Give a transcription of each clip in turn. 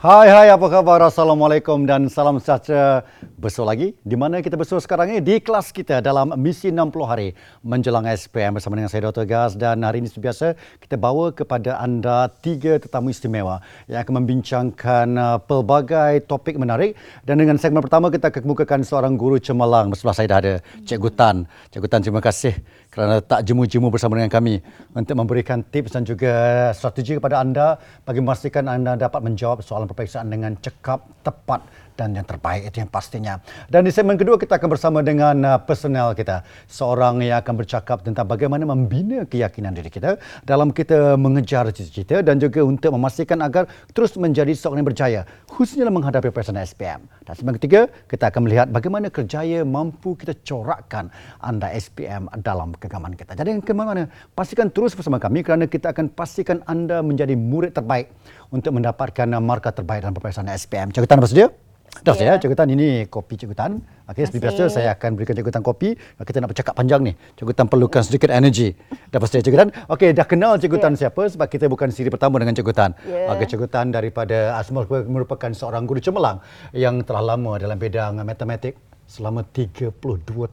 Hai hai apa khabar? Assalamualaikum dan salam sejahtera Bersua lagi di mana kita bersua sekarang ini? Di kelas kita dalam misi 60 hari. Menjelang SPM bersama dengan saya Dr. Gaz. Dan hari ini seperti biasa kita bawa kepada anda tiga tetamu istimewa yang akan membincangkan uh, pelbagai topik menarik. Dan dengan segmen pertama kita akan kemukakan seorang guru cemerlang. Bersama saya dah ada Cikgu Tan. Cikgu Tan terima kasih kerana tak jemu-jemu bersama dengan kami untuk memberikan tips dan juga strategi kepada anda bagi memastikan anda dapat menjawab soalan peperiksaan dengan cekap, tepat dan yang terbaik itu yang pastinya. Dan di segmen kedua kita akan bersama dengan uh, personel kita. Seorang yang akan bercakap tentang bagaimana membina keyakinan diri kita dalam kita mengejar cita-cita dan juga untuk memastikan agar terus menjadi seorang yang berjaya khususnya dalam menghadapi peperiksaan SPM. Dan segmen ketiga kita akan melihat bagaimana kerjaya mampu kita corakkan anda SPM dalam kegemaran kita. Jadi ke mana? Pastikan terus bersama kami kerana kita akan pastikan anda menjadi murid terbaik untuk mendapatkan markah terbaik dalam peperiksaan SPM. Cikgu Tan bersedia? Dah saya, Cikgu Tan ini kopi Cikgu Tan. Okey, seperti biasa saya akan berikan Cikgu Tan kopi. Kita nak bercakap panjang ni. Cikgu Tan perlukan sedikit energi. Dah pasti Cikgu Tan. Okey, dah kenal Cikgu yeah. Tan siapa sebab kita bukan siri pertama dengan Cikgu Tan. Yeah. Okey, Cikgu Tan daripada Asmal merupakan seorang guru cemerlang yang telah lama dalam bidang matematik selama 32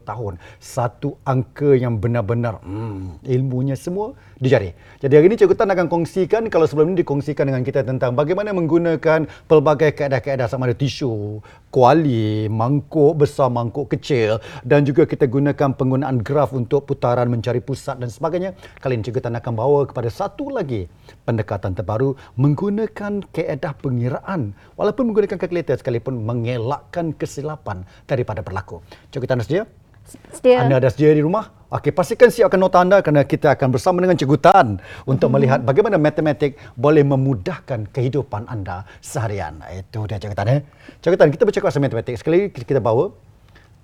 tahun. Satu angka yang benar-benar hmm, ilmunya semua dijari. Jadi hari ini Cikgu Tan akan kongsikan, kalau sebelum ini dikongsikan dengan kita tentang bagaimana menggunakan pelbagai kaedah-kaedah sama ada tisu, kuali, mangkuk besar, mangkuk kecil dan juga kita gunakan penggunaan graf untuk putaran mencari pusat dan sebagainya. Kali ini Cikgu Tan akan bawa kepada satu lagi pendekatan terbaru menggunakan kaedah pengiraan walaupun menggunakan kalkulator sekalipun mengelakkan kesilapan daripada berlaku. Cikgu Tan sedia? Sedia. Anda dah sedia di rumah? Okey, pastikan siapkan nota anda kerana kita akan bersama dengan Cikgu Tan untuk hmm. melihat bagaimana matematik boleh memudahkan kehidupan anda seharian. Itu dia Cikgu Tan. Eh? Cikgu Tan, kita bercakap pasal matematik. Sekali kita bawa,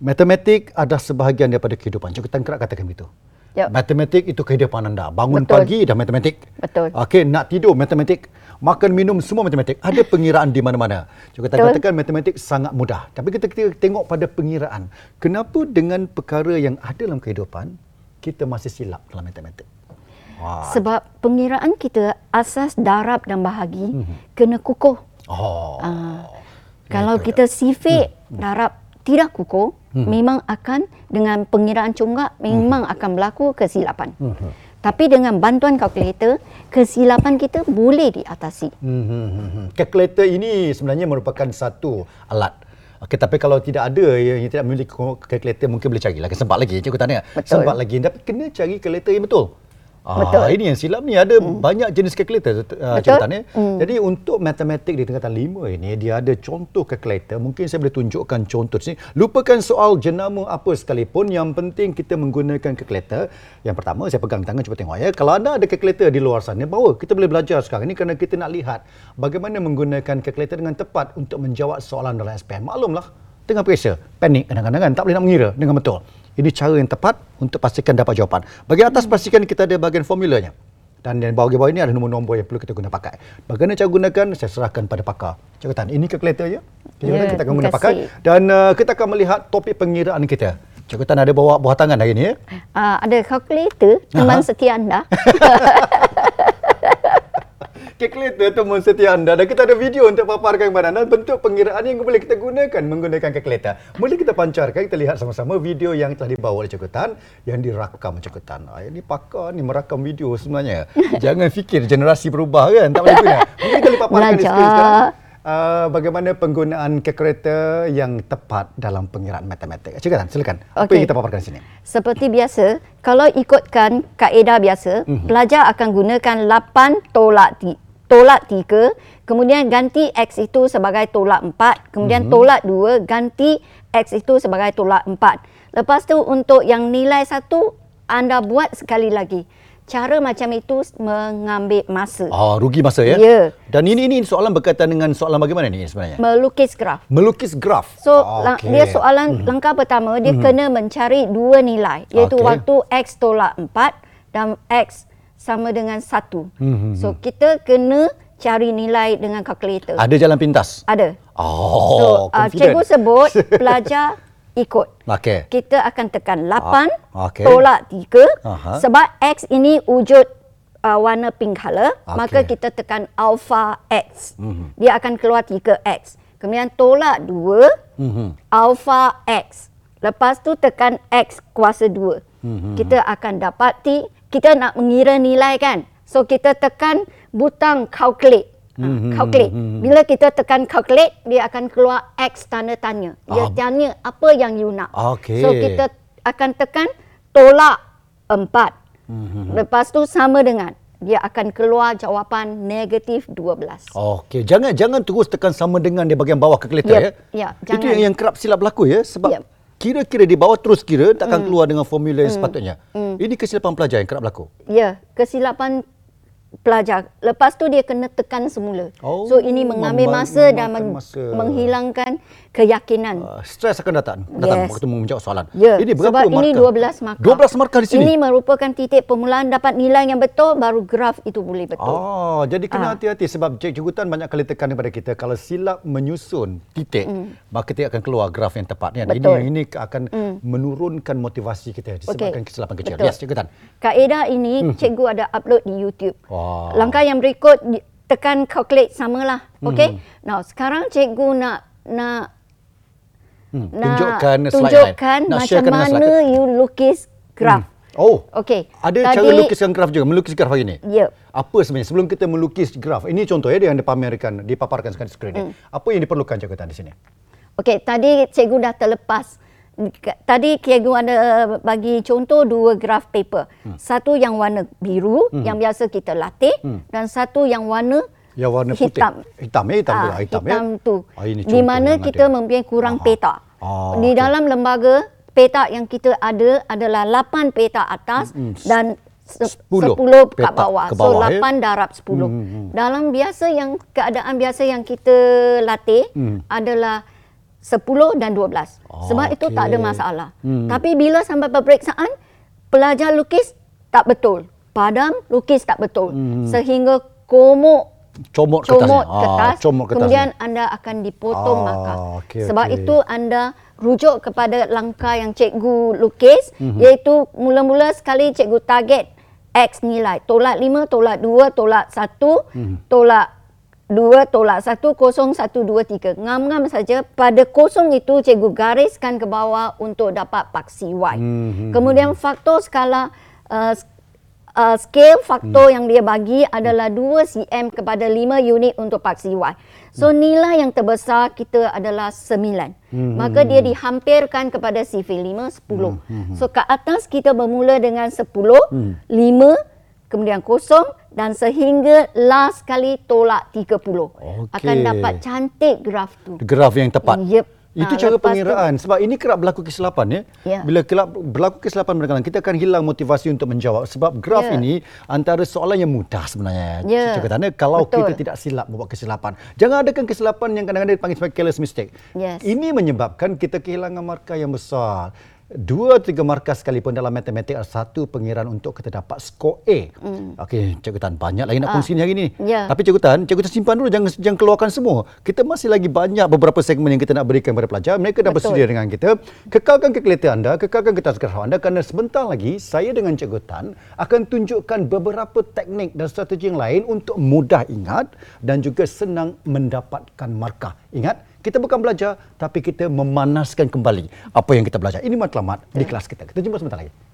matematik adalah sebahagian daripada kehidupan. Cikgu Tan kerap katakan begitu. Yep. Matematik itu kehidupan anda. Bangun Betul. pagi dah matematik. Betul. Okey, nak tidur matematik. Makan minum semua matematik. Ada pengiraan di mana-mana. Juga kita katakan matematik sangat mudah. Tapi kita, kita tengok pada pengiraan. Kenapa dengan perkara yang ada dalam kehidupan kita masih silap dalam matematik? Wah. Sebab pengiraan kita asas darab dan bahagi mm-hmm. kena kukuh. Oh. Uh, kalau kita sifik mm-hmm. darab tidak kukuh, hmm. memang akan dengan pengiraan cunggak memang hmm. akan berlaku kesilapan. Hmm. Tapi dengan bantuan kalkulator, kesilapan kita boleh diatasi. Hmm. hmm, hmm. Kalkulator ini sebenarnya merupakan satu alat. Okay, tapi kalau tidak ada yang, yang tidak memiliki kalkulator mungkin boleh cari lagi sempat lagi cikgu tanya. Betul. Sempat lagi tapi kena cari kalkulator yang betul. Ah, Betul. Ini yang silap ni ada hmm. banyak jenis kalkulator uh, Betul. Ya. Hmm. Jadi untuk matematik di tingkatan lima ini dia ada contoh kalkulator. Mungkin saya boleh tunjukkan contoh sini. Lupakan soal jenama apa sekalipun. Yang penting kita menggunakan kalkulator. Yang pertama saya pegang tangan cuba tengok ya. Kalau anda ada kalkulator di luar sana bawa kita boleh belajar sekarang ini kerana kita nak lihat bagaimana menggunakan kalkulator dengan tepat untuk menjawab soalan dalam SPM. Maklumlah tengah periksa, panik kadang-kadang kan tak boleh nak mengira dengan betul. Ini cara yang tepat untuk pastikan dapat jawapan. Bagian atas pastikan kita ada bahagian formulanya. Dan di bawah-bawah ini ada nombor-nombor yang perlu kita guna pakai. Bagaimana cara gunakan, saya serahkan pada pakar. Cakatan, ini kalkulator ya. Yeah, kita akan guna pakai. Dan uh, kita akan melihat topik pengiraan kita. Cakatan ada bawa buah tangan hari ini ya? Uh, ada kalkulator, teman setia anda. kalkulator teman setia anda dan kita ada video untuk paparkan kepada anda bentuk pengiraan yang boleh kita gunakan menggunakan kalkulator. Boleh kita pancarkan, kita lihat sama-sama video yang telah dibawa oleh Cakutan yang dirakam Cakutan. Ah, ini pakar ni merakam video sebenarnya. Jangan fikir generasi berubah kan, tak boleh guna. Mungkin kita paparkan di skrin sekarang. Uh, bagaimana penggunaan kalkulator yang tepat dalam pengiraan matematik. Cakap silakan. Apa okay. yang kita paparkan di sini? Seperti biasa, kalau ikutkan kaedah biasa, mm-hmm. pelajar akan gunakan 8 tolak tolak 3, kemudian ganti X itu sebagai tolak 4, kemudian mm-hmm. tolak 2, ganti X itu sebagai tolak 4. Lepas tu untuk yang nilai 1, anda buat sekali lagi. Cara macam itu mengambil masa. Ah, rugi masa ya? Ya. Dan ini ini soalan berkaitan dengan soalan bagaimana ni sebenarnya? Melukis graf. Melukis graf. So, ah, okay. dia soalan mm-hmm. langkah pertama, dia mm-hmm. kena mencari dua nilai. Iaitu okay. waktu X tolak 4 dan X sama dengan satu. Mm-hmm. So kita kena cari nilai dengan kalkulator. Ada jalan pintas? Ada. Oh, so, uh, cikgu sebut pelajar ikut. Okay. Kita akan tekan 8 ah, okay. tolak 3 uh-huh. sebab X ini wujud uh, warna pink color, Okey. maka kita tekan alpha X. Dia akan keluar 3X. Kemudian tolak 2, Mhm. alpha X. Lepas tu tekan X kuasa 2. Kita akan dapati, kita nak mengira nilai kan. So kita tekan butang calculate. Ha, calculate. Bila kita tekan calculate, dia akan keluar X tanda tanya. Dia Ah. tanya apa yang you nak. Okey. So kita akan tekan tolak 4. Lepas tu sama dengan dia akan keluar jawapan negatif 12. Okey, jangan jangan terus tekan sama dengan di bahagian bawah kalkulator Yep, ya. ya, Itu jangan. yang, yang kerap silap berlaku ya sebab Yep. Kira-kira di bawah terus kira takkan Hmm. keluar dengan formula yang sepatutnya. Ini kesilapan pelajar yang kerap berlaku. Ya, kesilapan pelajar. Lepas tu dia kena tekan semula. Oh, so ini mengambil masa dan masa. menghilangkan keyakinan. Uh, stres akan datang datang Yes. waktu menjawab soalan. Ya, Ini berapa sebab markah? ini 12 markah. 12 markah di sini. Ini merupakan titik permulaan dapat nilai yang betul baru graf itu boleh betul. Oh, jadi kena Ah. hati-hati sebab Cik Cikgu Tan banyak kali tekan kepada kita kalau silap menyusun titik, maka tidak akan keluar graf yang tepat. Ini Hmm. Betul. Hmm. ini akan menurunkan motivasi kita disebabkan kesilapan kecil. Betul. Yes, Cikgu Tan. Kaedah ini cikgu ada upload di YouTube. Wah. Langkah yang berikut tekan calculate samalah. Okey. Now sekarang cikgu nak nak Hmm, nak tunjukkan tunjukkan. Nak macam mana slide. you lukis graf. Oh. Okey. Ada cara lukiskan graf juga, melukis graf hari ini. Ya. Apa sebenarnya sebelum kita melukis graf? Ini contoh ya yang dipamerkan, dipaparkan sekarang di skrin Hmm. ni. Apa yang diperlukan Cikgu di sini? Okey, tadi cikgu dah terlepas. Tadi cikgu ada bagi contoh dua graf paper. Hmm. Satu yang warna biru yang biasa kita latih dan satu yang warna Yang warna putih. hitam. Hitam ya, hitam. Ah, Hitam, hitam ya. tu. Ah, ini di mana kita mempunyai kurang Ah, peta. Ah, di okey. dalam lembaga peta yang kita ada adalah 8 peta atas dan se- 10 10 kat petak bawah. ke bawah, so ya? 8 darab 10. Dalam biasa yang keadaan biasa yang kita latih adalah 10 dan 12. Sebab itu tak ada masalah. Tapi bila sampai peperiksaan pelajar lukis tak betul. Padam lukis tak betul. Sehingga komuk Comot kertasnya. comot Ah, kertas, comot kertasnya. kemudian anda akan dipotong Ah, markah. okey, Sebab okey. itu anda rujuk kepada langkah yang cikgu lukis Mhm. iaitu mula-mula sekali cikgu target X nilai. Tolak 5, tolak 2, tolak 1, Mhm. tolak 2, tolak 1, kosong, 1, 2, 3. Ngam-ngam saja. Pada kosong itu cikgu gariskan ke bawah untuk dapat paksi Y. Mhm. Kemudian faktor skala uh, uh, scale faktor Hmm. yang dia bagi adalah 2 cm kepada 5 unit untuk paksi Y. So Hmm. nilai yang terbesar kita adalah 9. Hmm, Maka dia dihampirkan kepada CV5 10. So ke atas kita bermula dengan 10, Hmm. 5, kemudian kosong dan sehingga last kali tolak 30. Akan Okey. dapat cantik graf tu. graf yang tepat. Yep. Itu Ah, cara lepas tu- pengiraan sebab ini kerap berlaku kesilapan ya. Ya. Bila kerap berlaku kesilapan kadang-kadang kita akan hilang motivasi untuk menjawab sebab graf Ya. ini antara soalan yang mudah sebenarnya. Ya. Cakap tanda kalau Betul. kita tidak silap membuat kesilapan. Jangan adakan kesilapan yang kadang-kadang dipanggil sebagai careless mistake. Yes. Ini menyebabkan kita kehilangan markah yang besar. Dua tiga markah sekalipun dalam matematik ada satu pengiraan untuk kita dapat skor A. Mm. Okey, Cikgu Tan banyak lagi nak Ah. kongsi ni hari ni. Ya. Tapi Cikgu Tan, Cikgu Tan simpan dulu jangan jangan keluarkan semua. Kita masih lagi banyak beberapa segmen yang kita nak berikan kepada pelajar. Mereka dah Betul. bersedia dengan kita. Kekalkan kalkulator anda, kekalkan kertas graf anda kerana sebentar lagi saya dengan Cikgu Tan akan tunjukkan beberapa teknik dan strategi yang lain untuk mudah ingat dan juga senang mendapatkan markah. Ingat, kita bukan belajar tapi kita memanaskan kembali apa yang kita belajar. Ini matlamat di kelas kita. Kita jumpa sebentar lagi.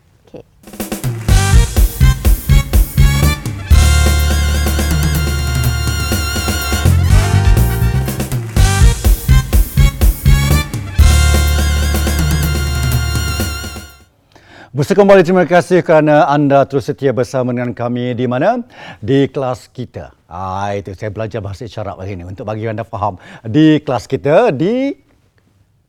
Bersama kembali terima kasih kerana anda terus setia bersama dengan kami di mana? Di kelas kita. Ah itu saya belajar bahasa isyarat hari ini untuk bagi anda faham. Di kelas kita di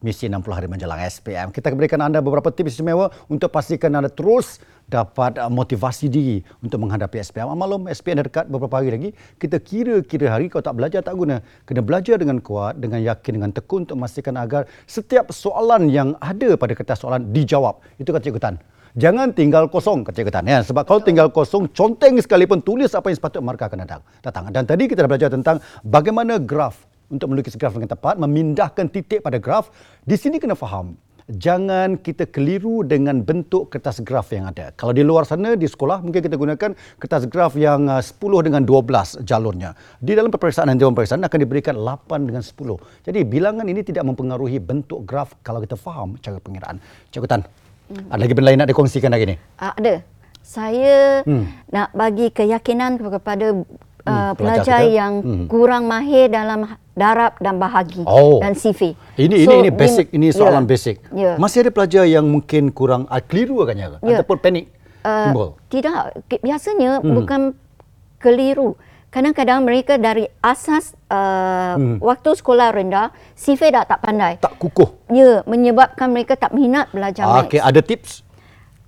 misi 60 hari menjelang SPM. Kita berikan anda beberapa tips istimewa untuk pastikan anda terus dapat uh, motivasi diri untuk menghadapi SPM. Maklum SPM dah dekat beberapa hari lagi. Kita kira-kira hari kalau tak belajar tak guna. Kena belajar dengan kuat, dengan yakin, dengan tekun untuk memastikan agar setiap soalan yang ada pada kertas soalan dijawab. Itu kata Cikgu Tan. Jangan tinggal kosong kata Cikgu Tan. Ya. Sebab kalau tinggal kosong, conteng sekalipun tulis apa yang sepatutnya markah akan datang. datang. Dan tadi kita dah belajar tentang bagaimana graf untuk melukis graf dengan tepat, memindahkan titik pada graf. Di sini kena faham, jangan kita keliru dengan bentuk kertas graf yang ada. Kalau di luar sana di sekolah mungkin kita gunakan kertas graf yang uh, 10 dengan 12 jalurnya. Di dalam peperiksaan dan dewan peperiksaan akan diberikan 8 dengan 10. Jadi bilangan ini tidak mempengaruhi bentuk graf kalau kita faham cara pengiraan. Cikgu Tan, hmm. ada lagi benda lain nak dikongsikan lagi ni? Uh, ada. Saya hmm. nak bagi keyakinan kepada uh, pelajar kita. yang hmm. kurang mahir dalam darab dan bahagi oh. dan CV. Ini so, ini ini basic ini soalan yeah. basic. Yeah. Masih ada pelajar yang mungkin kurang uh, keliru agaknya yeah. ataupun panik uh, timbul. Tidak, biasanya hmm. bukan keliru. Kadang-kadang mereka dari asas uh, hmm. waktu sekolah rendah, CV dah tak pandai. Tak kukuh. Ya, menyebabkan mereka tak minat belajar ah, Okey, ada tips?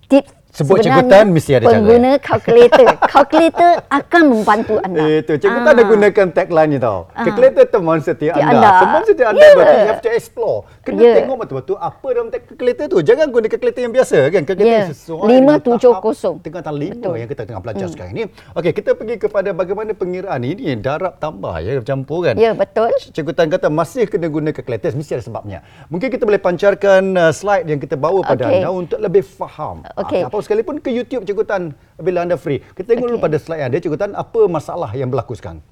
Tips Sebut cikgu Tan mesti ada pengguna cara. kalkulator. kalkulator akan membantu anda. Itu, cikgu Tan ada gunakan tagline ni tau. Ah. Kalkulator teman setiap anda. anda. Teman setiap anda yeah. berarti you have to explore. Kena yeah. tengok betul-betul apa dalam kalkulator tu. Jangan guna kalkulator yang biasa kan. Kalkulator yeah. sesuai 570. Tengah tahap 5 yang kita tengah belajar hmm. sekarang ni. Okey, kita pergi kepada bagaimana pengiraan ini. Darab tambah ya, campur kan. Ya, yeah, betul. Cikgu Tan kata masih kena guna kalkulator. Mesti ada sebabnya. Mungkin kita boleh pancarkan uh, slide yang kita bawa pada okay. anda untuk lebih faham. Okay. Apa sekalipun ke YouTube Cikgu Tan bila anda free. Kita tengok okay. dulu pada slide ada Cikgu Tan apa masalah yang berlaku sekarang.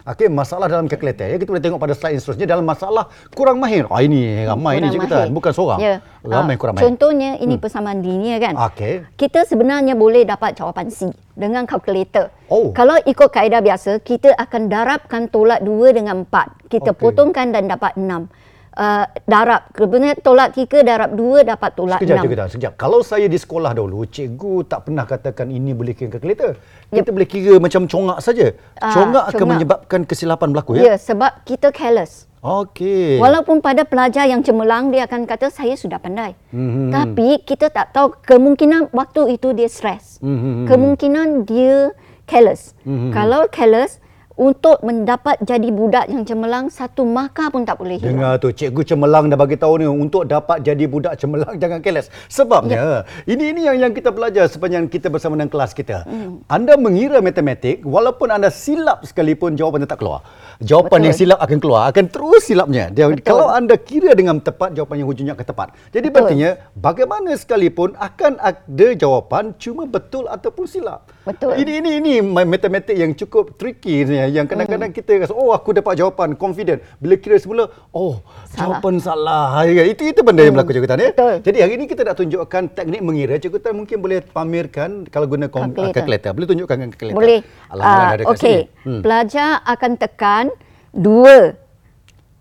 Okey, masalah dalam kalkulator ya. Kita boleh tengok pada slide yang seterusnya dalam masalah kurang mahir. Ah ini ramai kurang ini Cikgu Tan, bukan seorang. Ya. Ramai uh, kurang mahir. Contohnya ini hmm. persamaan linear kan. Okey. Kita sebenarnya boleh dapat jawapan C dengan kalkulator. Oh. Kalau ikut kaedah biasa, kita akan darabkan tolak 2 dengan 4. Kita okay. potongkan dan dapat 6 uh, darab. Kebenaran tolak tiga, darab dua, dapat tolak sekejap, enam. Sekejap, sekejap. Kalau saya di sekolah dahulu, cikgu tak pernah katakan ini boleh kira kalkulator. Kita yep. boleh kira macam congak saja. Uh, congak akan menyebabkan kesilapan berlaku, ya? Ya, sebab kita careless. Okey. Walaupun pada pelajar yang cemerlang, dia akan kata saya sudah pandai. Mm-hmm. Tapi kita tak tahu kemungkinan waktu itu dia stres. Mm-hmm. Kemungkinan dia careless. Mm-hmm. Kalau careless, untuk mendapat jadi budak yang cemerlang satu markah pun tak boleh hilang. Dengar tu cikgu cemerlang dah bagi tahu ni untuk dapat jadi budak cemerlang jangan keles. Sebabnya ya. ini ini yang yang kita belajar sepanjang kita bersama dengan kelas kita. Hmm. Anda mengira matematik walaupun anda silap sekalipun jawapan tak keluar. Jawapan Betul. yang silap akan keluar akan terus silapnya. Dia, kalau anda kira dengan tepat jawapan yang hujungnya akan tepat. Jadi Betul. berartinya bagaimana sekalipun akan ada jawapan cuma betul ataupun silap. Betul. Ini ini ini matematik yang cukup tricky ni yang kadang-kadang hmm. kita rasa oh aku dapat jawapan confident bila kira semula oh salah. jawapan salah ya, itu itu benda hmm. yang berlaku cikgu Tan ya jadi hari ini kita nak tunjukkan teknik mengira cikgu Tan mungkin boleh pamerkan kalau guna kalkulator boleh tunjukkan dengan kalkulator boleh uh, okey hmm. pelajar akan tekan dua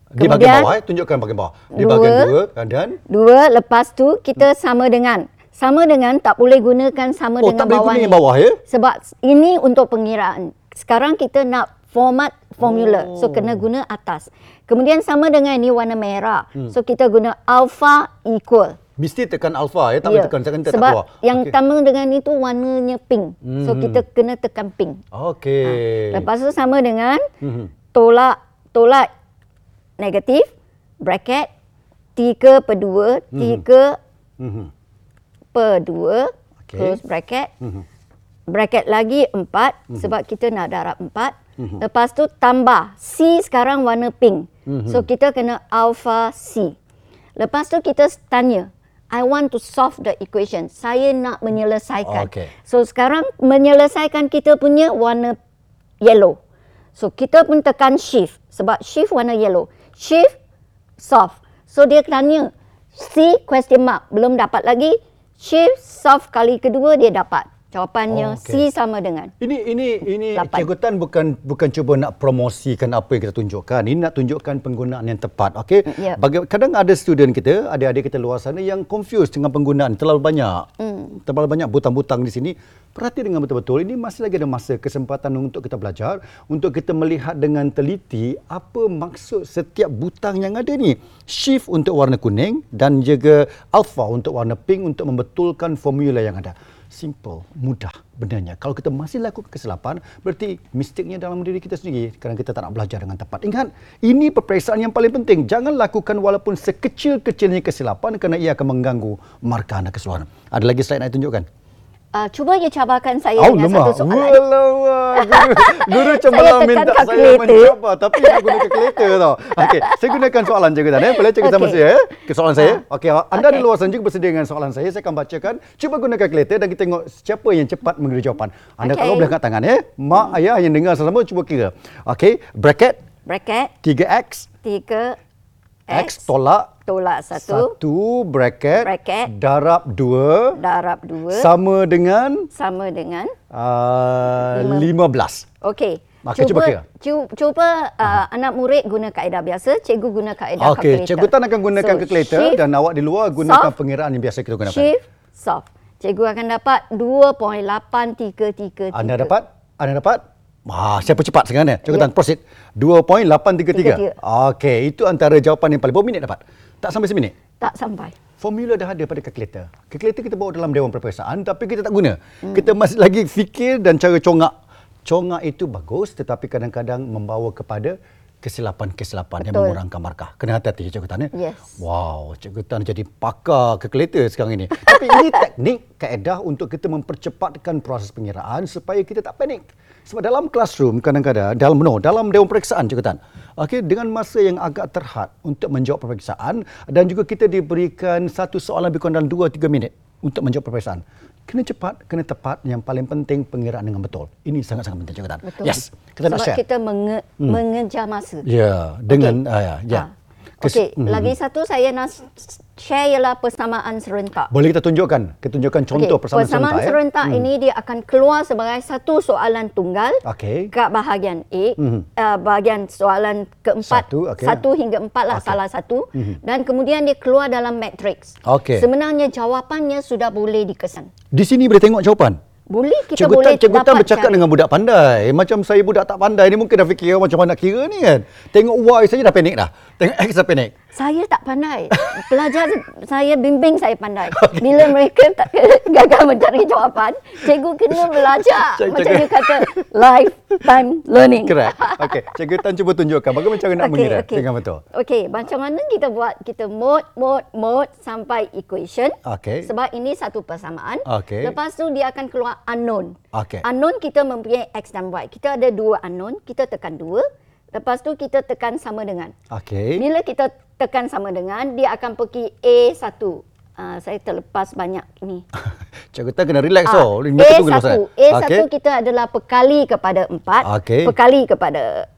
di bahagian bawah, eh? tunjukkan bahagian bawah. Di dua, bahagian dua, dan? Dua, lepas tu kita hmm. sama dengan. Sama dengan tak boleh gunakan sama oh, dengan bawah ni. Oh, tak boleh bawah ya? Sebab ini untuk pengiraan. Sekarang kita nak format formula. Oh. So kena guna atas. Kemudian sama dengan ini warna merah. Hmm. So kita guna alpha equal. Mesti tekan alpha ya, tak boleh yeah. tekan second Sebab tak keluar. yang okay. sama dengan itu warnanya pink. Hmm. So kita kena tekan pink. Okey. Ha. Lepas tu sama dengan hmm. Tolak tolak negatif bracket 3 per 2 3 hmm. per 2 okay. close bracket. Hmm. Bracket lagi 4 hmm. sebab kita nak darab 4. Mm-hmm. Lepas tu tambah C sekarang warna pink. Mm-hmm. So kita kena alpha C. Lepas tu kita tanya, I want to solve the equation. Saya nak menyelesaikan. Okay. So sekarang menyelesaikan kita punya warna yellow. So kita pun tekan shift sebab shift warna yellow. Shift solve. So dia tanya C question mark belum dapat lagi. Shift solve kali kedua dia dapat. Jawapannya oh, okay. C sama dengan. Ini ini ini Cikgu Tan bukan bukan cuba nak promosikan apa yang kita tunjukkan. Ini nak tunjukkan penggunaan yang tepat. Okey. Yep. Baga- kadang ada student kita, adik-adik kita luar sana yang confused dengan penggunaan terlalu banyak. Mm. Terlalu banyak butang-butang di sini. Perhati dengan betul-betul. Ini masih lagi ada masa kesempatan untuk kita belajar, untuk kita melihat dengan teliti apa maksud setiap butang yang ada ni. Shift untuk warna kuning dan juga alpha untuk warna pink untuk membetulkan formula yang ada simple, mudah benarnya. Kalau kita masih lakukan kesilapan, berarti mistiknya dalam diri kita sendiri kerana kita tak nak belajar dengan tepat. Ingat, ini peperiksaan yang paling penting. Jangan lakukan walaupun sekecil-kecilnya kesilapan kerana ia akan mengganggu markah anda keseluruhan. Ada lagi slide nak tunjukkan? Uh, cuba you cabarkan saya Oh, dengan lemah. satu soalan. Walau, guru, guru cemerlang minta saya mencabar tapi saya guna kalkulator tau. Okey, saya gunakan soalan cikgu eh. Boleh cikgu sama saya eh? Ke soalan saya. Okey, anda di Okey. luar sana juga bersedia dengan soalan saya. Saya akan bacakan. Cuba guna kalkulator dan kita tengok siapa yang cepat mengira jawapan. Anda Okey. kalau boleh angkat tangan ya. Mak, ayah yang dengar sama cuba kira. Okey, bracket Bracket 3x 3 x, tolak tolak 1 satu bracket, Bracket. darab dua darab 2 sama dengan sama dengan uh, Lima. 15. Okey. Okey, cuba kira. Cuba, cuba uh, anak murid guna kaedah biasa, cikgu guna kaedah Okey, kalkulator. cikgu Tan akan gunakan So, kalkulator shift, dan awak di luar gunakan soft, pengiraan yang biasa kita gunakan. Shift, soft. Cikgu akan dapat 2.8333. Anda dapat? Anda dapat? Ah, siapa cepat sekarang ni? Cikgu Ya. Tan, proceed. 2.833. 33. Okey, itu antara jawapan yang paling. Berapa minit dapat? Tak sampai seminit? Tak sampai. Formula dah ada pada kalkulator. Kalkulator kita bawa dalam dewan perperiksaan tapi kita tak guna. Hmm. Kita masih lagi fikir dan cara congak. Congak itu bagus tetapi kadang-kadang membawa kepada kesilapan-kesilapan yang Betul. mengurangkan markah. Kena hati-hati Cikgu Tan. Ya? Yes. Wow, Cikgu Tan jadi pakar kalkulator sekarang ini. Tapi ini teknik, kaedah untuk kita mempercepatkan proses pengiraan supaya kita tak panik. Sebab dalam classroom kadang-kadang, dalam no, dalam dewan periksaan Cikgu Tan, okay, dengan masa yang agak terhad untuk menjawab peperiksaan dan juga kita diberikan satu soalan lebih kurang dalam 2-3 minit untuk menjawab peperiksaan. Kena cepat, kena tepat. Yang paling penting pengiraan dengan betul. Ini sangat-sangat penting Cikgu Tan. Betul. Yes, kita nak Sebab share. kita menge- hmm. mengejar masa. Ya, dengan Okey. ah, ya, ya. Ah. Okey, lagi satu saya nak share ialah persamaan serentak. Boleh kita tunjukkan, kita tunjukkan contoh Okey, persamaan persamaan serentak. serentak ya? ini dia akan keluar sebagai satu soalan tunggal Okey. kat bahagian A, Mhm. uh, bahagian soalan keempat, Satu, okey. satu hingga empat lah Okey. salah satu, dan kemudian dia keluar dalam matrix. Okey. Sebenarnya jawapannya sudah boleh dikesan. Di sini boleh tengok jawapan. Boleh kita Cikgu boleh Tan, Cikgu Tan bercakap dengan budak pandai. Macam saya budak tak pandai ni mungkin dah fikir macam mana nak kira ni kan. Tengok Y saja dah panik dah. Tengok X dah panik. Saya tak pandai. Pelajar saya bimbing saya pandai. Bila mereka tak gagal mencari jawapan, cikgu kena belajar. Cikgu- Macam you kata lifetime learning. Correct. Okey, Cikgu Tan cuba tunjukkan bagaimana cara nak mengira dengan betul. Okey, macam mana kita buat kita mode, mode, mode sampai equation. Okey. Sebab ini satu persamaan. Okey. Lepas tu dia akan keluar unknown. Okey. Unknown kita mempunyai x dan y. Kita ada dua unknown, kita tekan dua. Lepas tu kita tekan sama dengan. Okey. Bila kita tekan sama dengan, dia akan pergi A1. Uh, saya terlepas banyak ini. Cikgu Tan kena relax betul dulu, A1. Ustaz. A1 Okey. kita adalah perkali kepada empat. Okey. Perkali kepada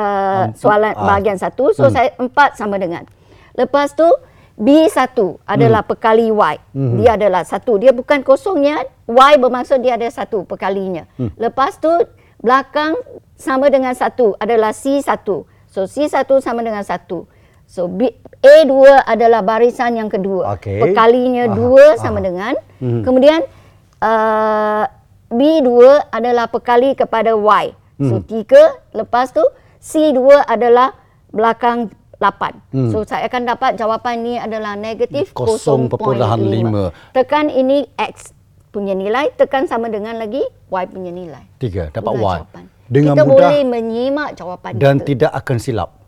uh, Empat. soalan Ah. bahagian satu. So, saya empat sama dengan. Lepas tu, B1 adalah Hmm. perkali Y. Dia adalah satu. Dia bukan kosongnya. Y bermaksud dia ada satu perkalinya. Hmm. Lepas tu, belakang sama dengan satu adalah C1. So, C1 sama dengan satu. So, B, A2 adalah barisan yang kedua. Okey. Perkalinya Aha, dua aha. sama dengan. Kemudian, uh, B2 adalah perkali kepada Y. So, tiga. Lepas tu, C2 adalah belakang 8. So, saya akan dapat jawapan ni adalah negatif 0.5. 0.5. Tekan ini X punya nilai, tekan sama dengan lagi Y punya nilai. Tiga, dapat Itulah Y. jawapan. Dengan kita mudah boleh menyimak jawapan dan kita. tidak akan silap.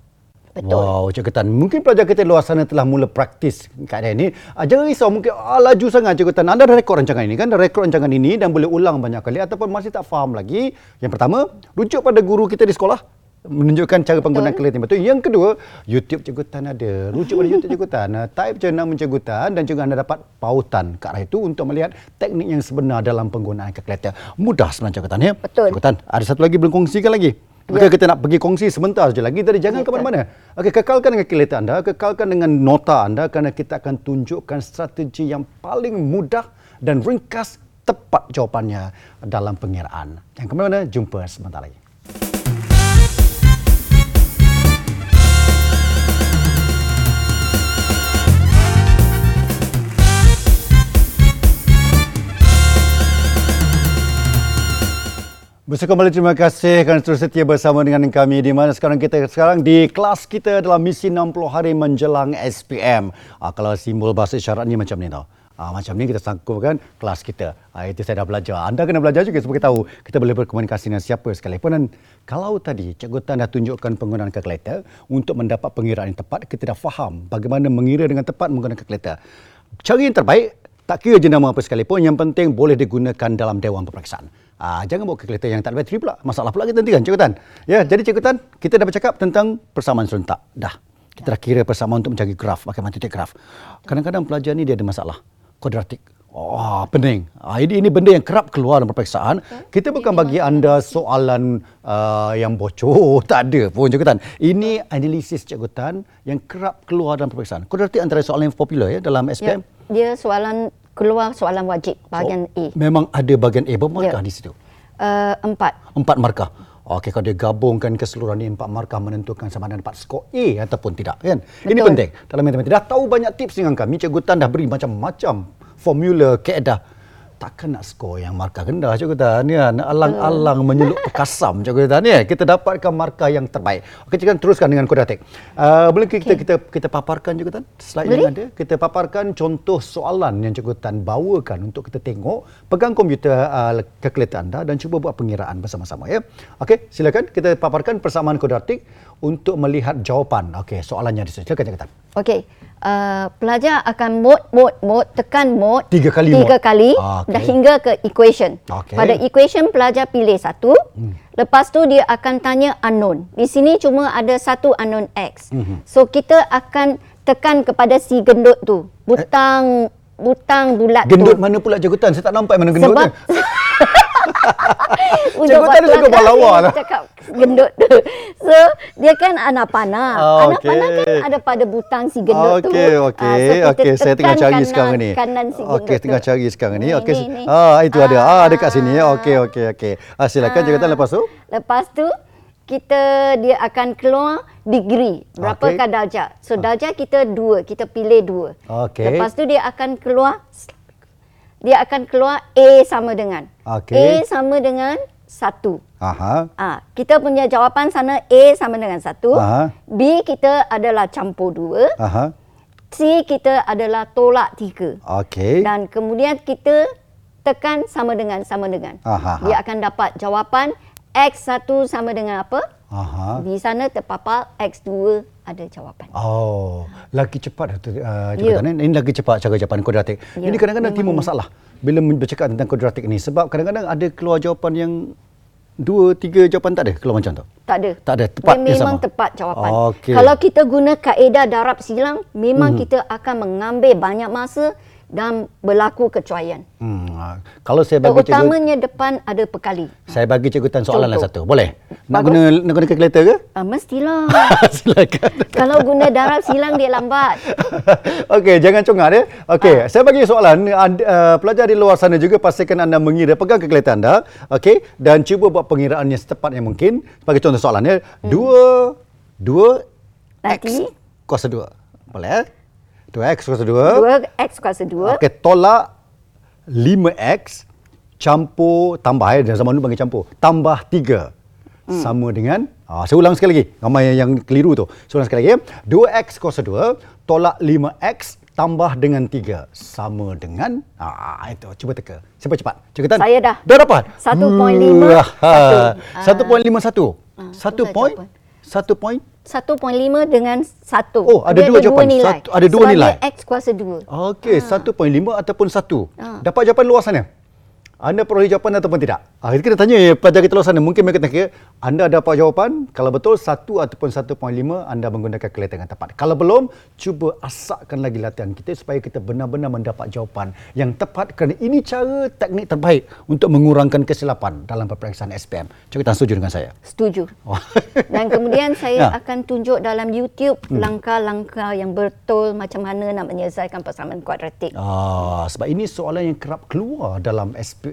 Betul. Wow, Cikgu Tan. Mungkin pelajar kita luar sana telah mula praktis keadaan ini. Ah, jangan risau, mungkin ah, laju sangat Cikgu Tan. Anda dah rekod rancangan ini kan? Dah rekod rancangan ini dan boleh ulang banyak kali ataupun masih tak faham lagi. Yang pertama, rujuk pada guru kita di sekolah menunjukkan cara penggunaan kalkulator yang betul. Yang kedua, YouTube Cikgu Tan ada. Rujuk pada YouTube Cikgu Tan. Ah, Type je nama Cikgu Tan dan juga anda dapat pautan ke arah itu untuk melihat teknik yang sebenar dalam penggunaan kalkulator. Mudah sebenarnya Cikgu Tan ya. Betul. Cikgu Tan, ada satu lagi belum kongsikan lagi. Maka kita nak pergi kongsi sebentar saja lagi. Jadi jangan ke mana-mana. Okey, kekalkan dengan kalkulator anda, kekalkan dengan nota anda kerana kita akan tunjukkan strategi yang paling mudah dan ringkas tepat jawapannya dalam pengiraan. Yang ke mana? Jumpa sebentar lagi. Besar kembali terima kasih kerana terus setia bersama dengan kami di mana sekarang kita sekarang di kelas kita dalam misi 60 hari menjelang SPM. Ah, kalau simbol bahasa isyarat ni macam ni tau. Ah, macam ni kita sangkupkan kelas kita. Ah, itu saya dah belajar. Anda kena belajar juga supaya tahu kita boleh berkomunikasi dengan siapa sekalipun. Dan kalau tadi Cikgu Tan dah tunjukkan penggunaan kalkulator untuk mendapat pengiraan yang tepat, kita dah faham bagaimana mengira dengan tepat menggunakan kalkulator. Cara yang terbaik Tak kira jenama apa sekalipun, yang penting boleh digunakan dalam dewan peperiksaan. Ah, jangan bawa kalkulator yang tak ada bateri pula. Masalah pula kita nanti kan, Cikgu Tan. Ya, jadi Cikgu Tan, kita dah bercakap tentang persamaan serentak. Dah. Kita dah kira persamaan untuk mencari graf, bagaimana titik graf. Kadang-kadang pelajar ni dia ada masalah. Kuadratik. Oh, pening. Ah, ini, ini benda yang kerap keluar dalam peperiksaan. Kita bukan bagi anda soalan uh, yang bocor. Tak ada pun, Cikgu Tan. Ini analisis Cikgu Tan yang kerap keluar dalam peperiksaan. Kuadratik antara soalan yang popular ya dalam SPM. Ya, dia soalan keluar soalan wajib bahagian A. Memang ada bahagian A. Berapa markah Ya. di situ? Uh, empat. Empat markah. Okey, kalau dia gabungkan keseluruhan ini empat markah menentukan sama ada dapat skor A ataupun tidak. Kan? Ini Betul. penting. Dalam matematik. Dah tahu banyak tips dengan kami. Cikgu Tan dah beri macam-macam formula, kaedah. Takkan nak skor yang markah rendah Cikgu Tan. Ya, nak alang-alang menyelup pekasam Cikgu Tan. Ya, kita dapatkan markah yang terbaik. Okey, Cikgu Tan teruskan dengan kuadratik. Uh, boleh kita, kita kita paparkan Cikgu Tan? Slide yang Boleh. ada. Kita paparkan contoh soalan yang Cikgu Tan bawakan untuk kita tengok. Pegang komputer uh, kalkulator anda dan cuba buat pengiraan bersama-sama ya. Okey, silakan kita paparkan persamaan kuadratik untuk melihat jawapan. Okey, soalannya di sini. Silakan Cikgu Tan. Okey. Uh, pelajar akan mod, mod, mod, tekan mod Tiga kali tiga mod. kali Ah, okey. dah hingga ke equation. Okey. Pada equation pelajar pilih satu. Hmm. Lepas tu dia akan tanya unknown. Di sini cuma ada satu unknown x. Hmm. So kita akan tekan kepada si gendut tu. Butang butang bulat Gendut tu. mana pula Cikgu Tan? Saya tak nampak mana gendut Sebab tu. Ujung Cikgu tadi suka belakang lawa lah. Cakap gendut tu. So, dia kan anak panah. Oh, anak okey. panah kan ada pada butang si gendut tu. Okey, Ah, okey. so Okey, saya tengah cari kanan, sekarang ni. Kanan si gendut Okey, tengah cari sekarang ni. Okey. Ah, itu ada. Ah, Ah. dekat sini. Okey, okey, okey. Ah, silakan Cikgu Tan lepas tu. Lepas tu, kita dia akan keluar degree. Berapa okay. darjah. So, darjah kita dua. Kita pilih dua. Okey. Lepas tu dia akan keluar dia akan keluar A sama dengan. Okey. A sama dengan satu. Aha. Ah, kita punya jawapan sana A sama dengan satu. Aha. B kita adalah campur dua. Aha. C kita adalah tolak tiga. Okey. Dan kemudian kita tekan sama dengan sama dengan. Aha. Dia akan dapat jawapan X1 sama dengan apa? Aha. Di sana terpapar X2 ada jawapan. Oh, lagi cepat uh, Ya. jabatan ini. Ini lagi cepat cara jawapan kuadratik. Ya, Ini kadang-kadang timbul masalah bila bercakap tentang kuadratik ini sebab kadang-kadang ada keluar jawapan yang dua, tiga jawapan tak ada keluar macam tu. Tak ada. Tak ada, tepat Dia memang sama. tepat jawapan. Okey. Kalau kita guna kaedah darab silang, memang hmm. kita akan mengambil banyak masa dan berlaku kecuaian. Hmm. ah, Kalau saya bagi cikgu, Terutamanya depan ada pekali. saya bagi cikgu tan soalan lah satu. Boleh? Nak Bagus. guna nak guna kalkulator ke? Uh, mestilah. Silakan. Kalau guna darab silang dia lambat. Okey, jangan congat ya. Okey, saya bagi soalan anda, uh, pelajar di luar sana juga pastikan anda mengira pegang kalkulator anda, okey, dan cuba buat pengiraan yang secepat yang mungkin. Sebagai contoh soalan ya, dua dua Nanti x kuasa dua. Boleh? eh? Itu X kuasa 2. 2x kuasa 2. Okey, tolak 5x campur tambah ya zaman dulu panggil campur. Tambah 3. Hmm. Sama dengan ah saya ulang sekali lagi. Ramai yang, yang keliru tu. Saya ulang sekali lagi. Eh. 2x kuasa 2 tolak 5x tambah dengan 3 sama dengan ah itu cuba teka. Siapa cepat? Cepatan. Saya dah. Dah dapat. 1.5. 1.51. 1.5 satu poin? Satu poin lima dengan satu. Oh, ada dia dua ada jawapan. Dua nilai. Satu, ada dua Sebab nilai. Sebagai X kuasa dua. Okey, ah. satu ha. poin lima ataupun satu. Ha. Dapat jawapan luar sana? Anda peroleh jawapan ataupun tidak? Ah, kita tanya ya, pelajar kita luar sana. Mungkin mereka tanya, anda dapat jawapan? Kalau betul, 1 ataupun 1.5, anda menggunakan kalkulator dengan tepat. Kalau belum, cuba asakkan lagi latihan kita supaya kita benar-benar mendapat jawapan yang tepat kerana ini cara teknik terbaik untuk mengurangkan kesilapan dalam peperiksaan SPM. Cikgu Tan setuju dengan saya? Setuju. Oh. Dan kemudian saya Ya. Hmm. akan tunjuk dalam YouTube langkah-langkah yang betul macam mana nak menyelesaikan persamaan kuadratik. Ah, sebab ini soalan yang kerap keluar dalam SPM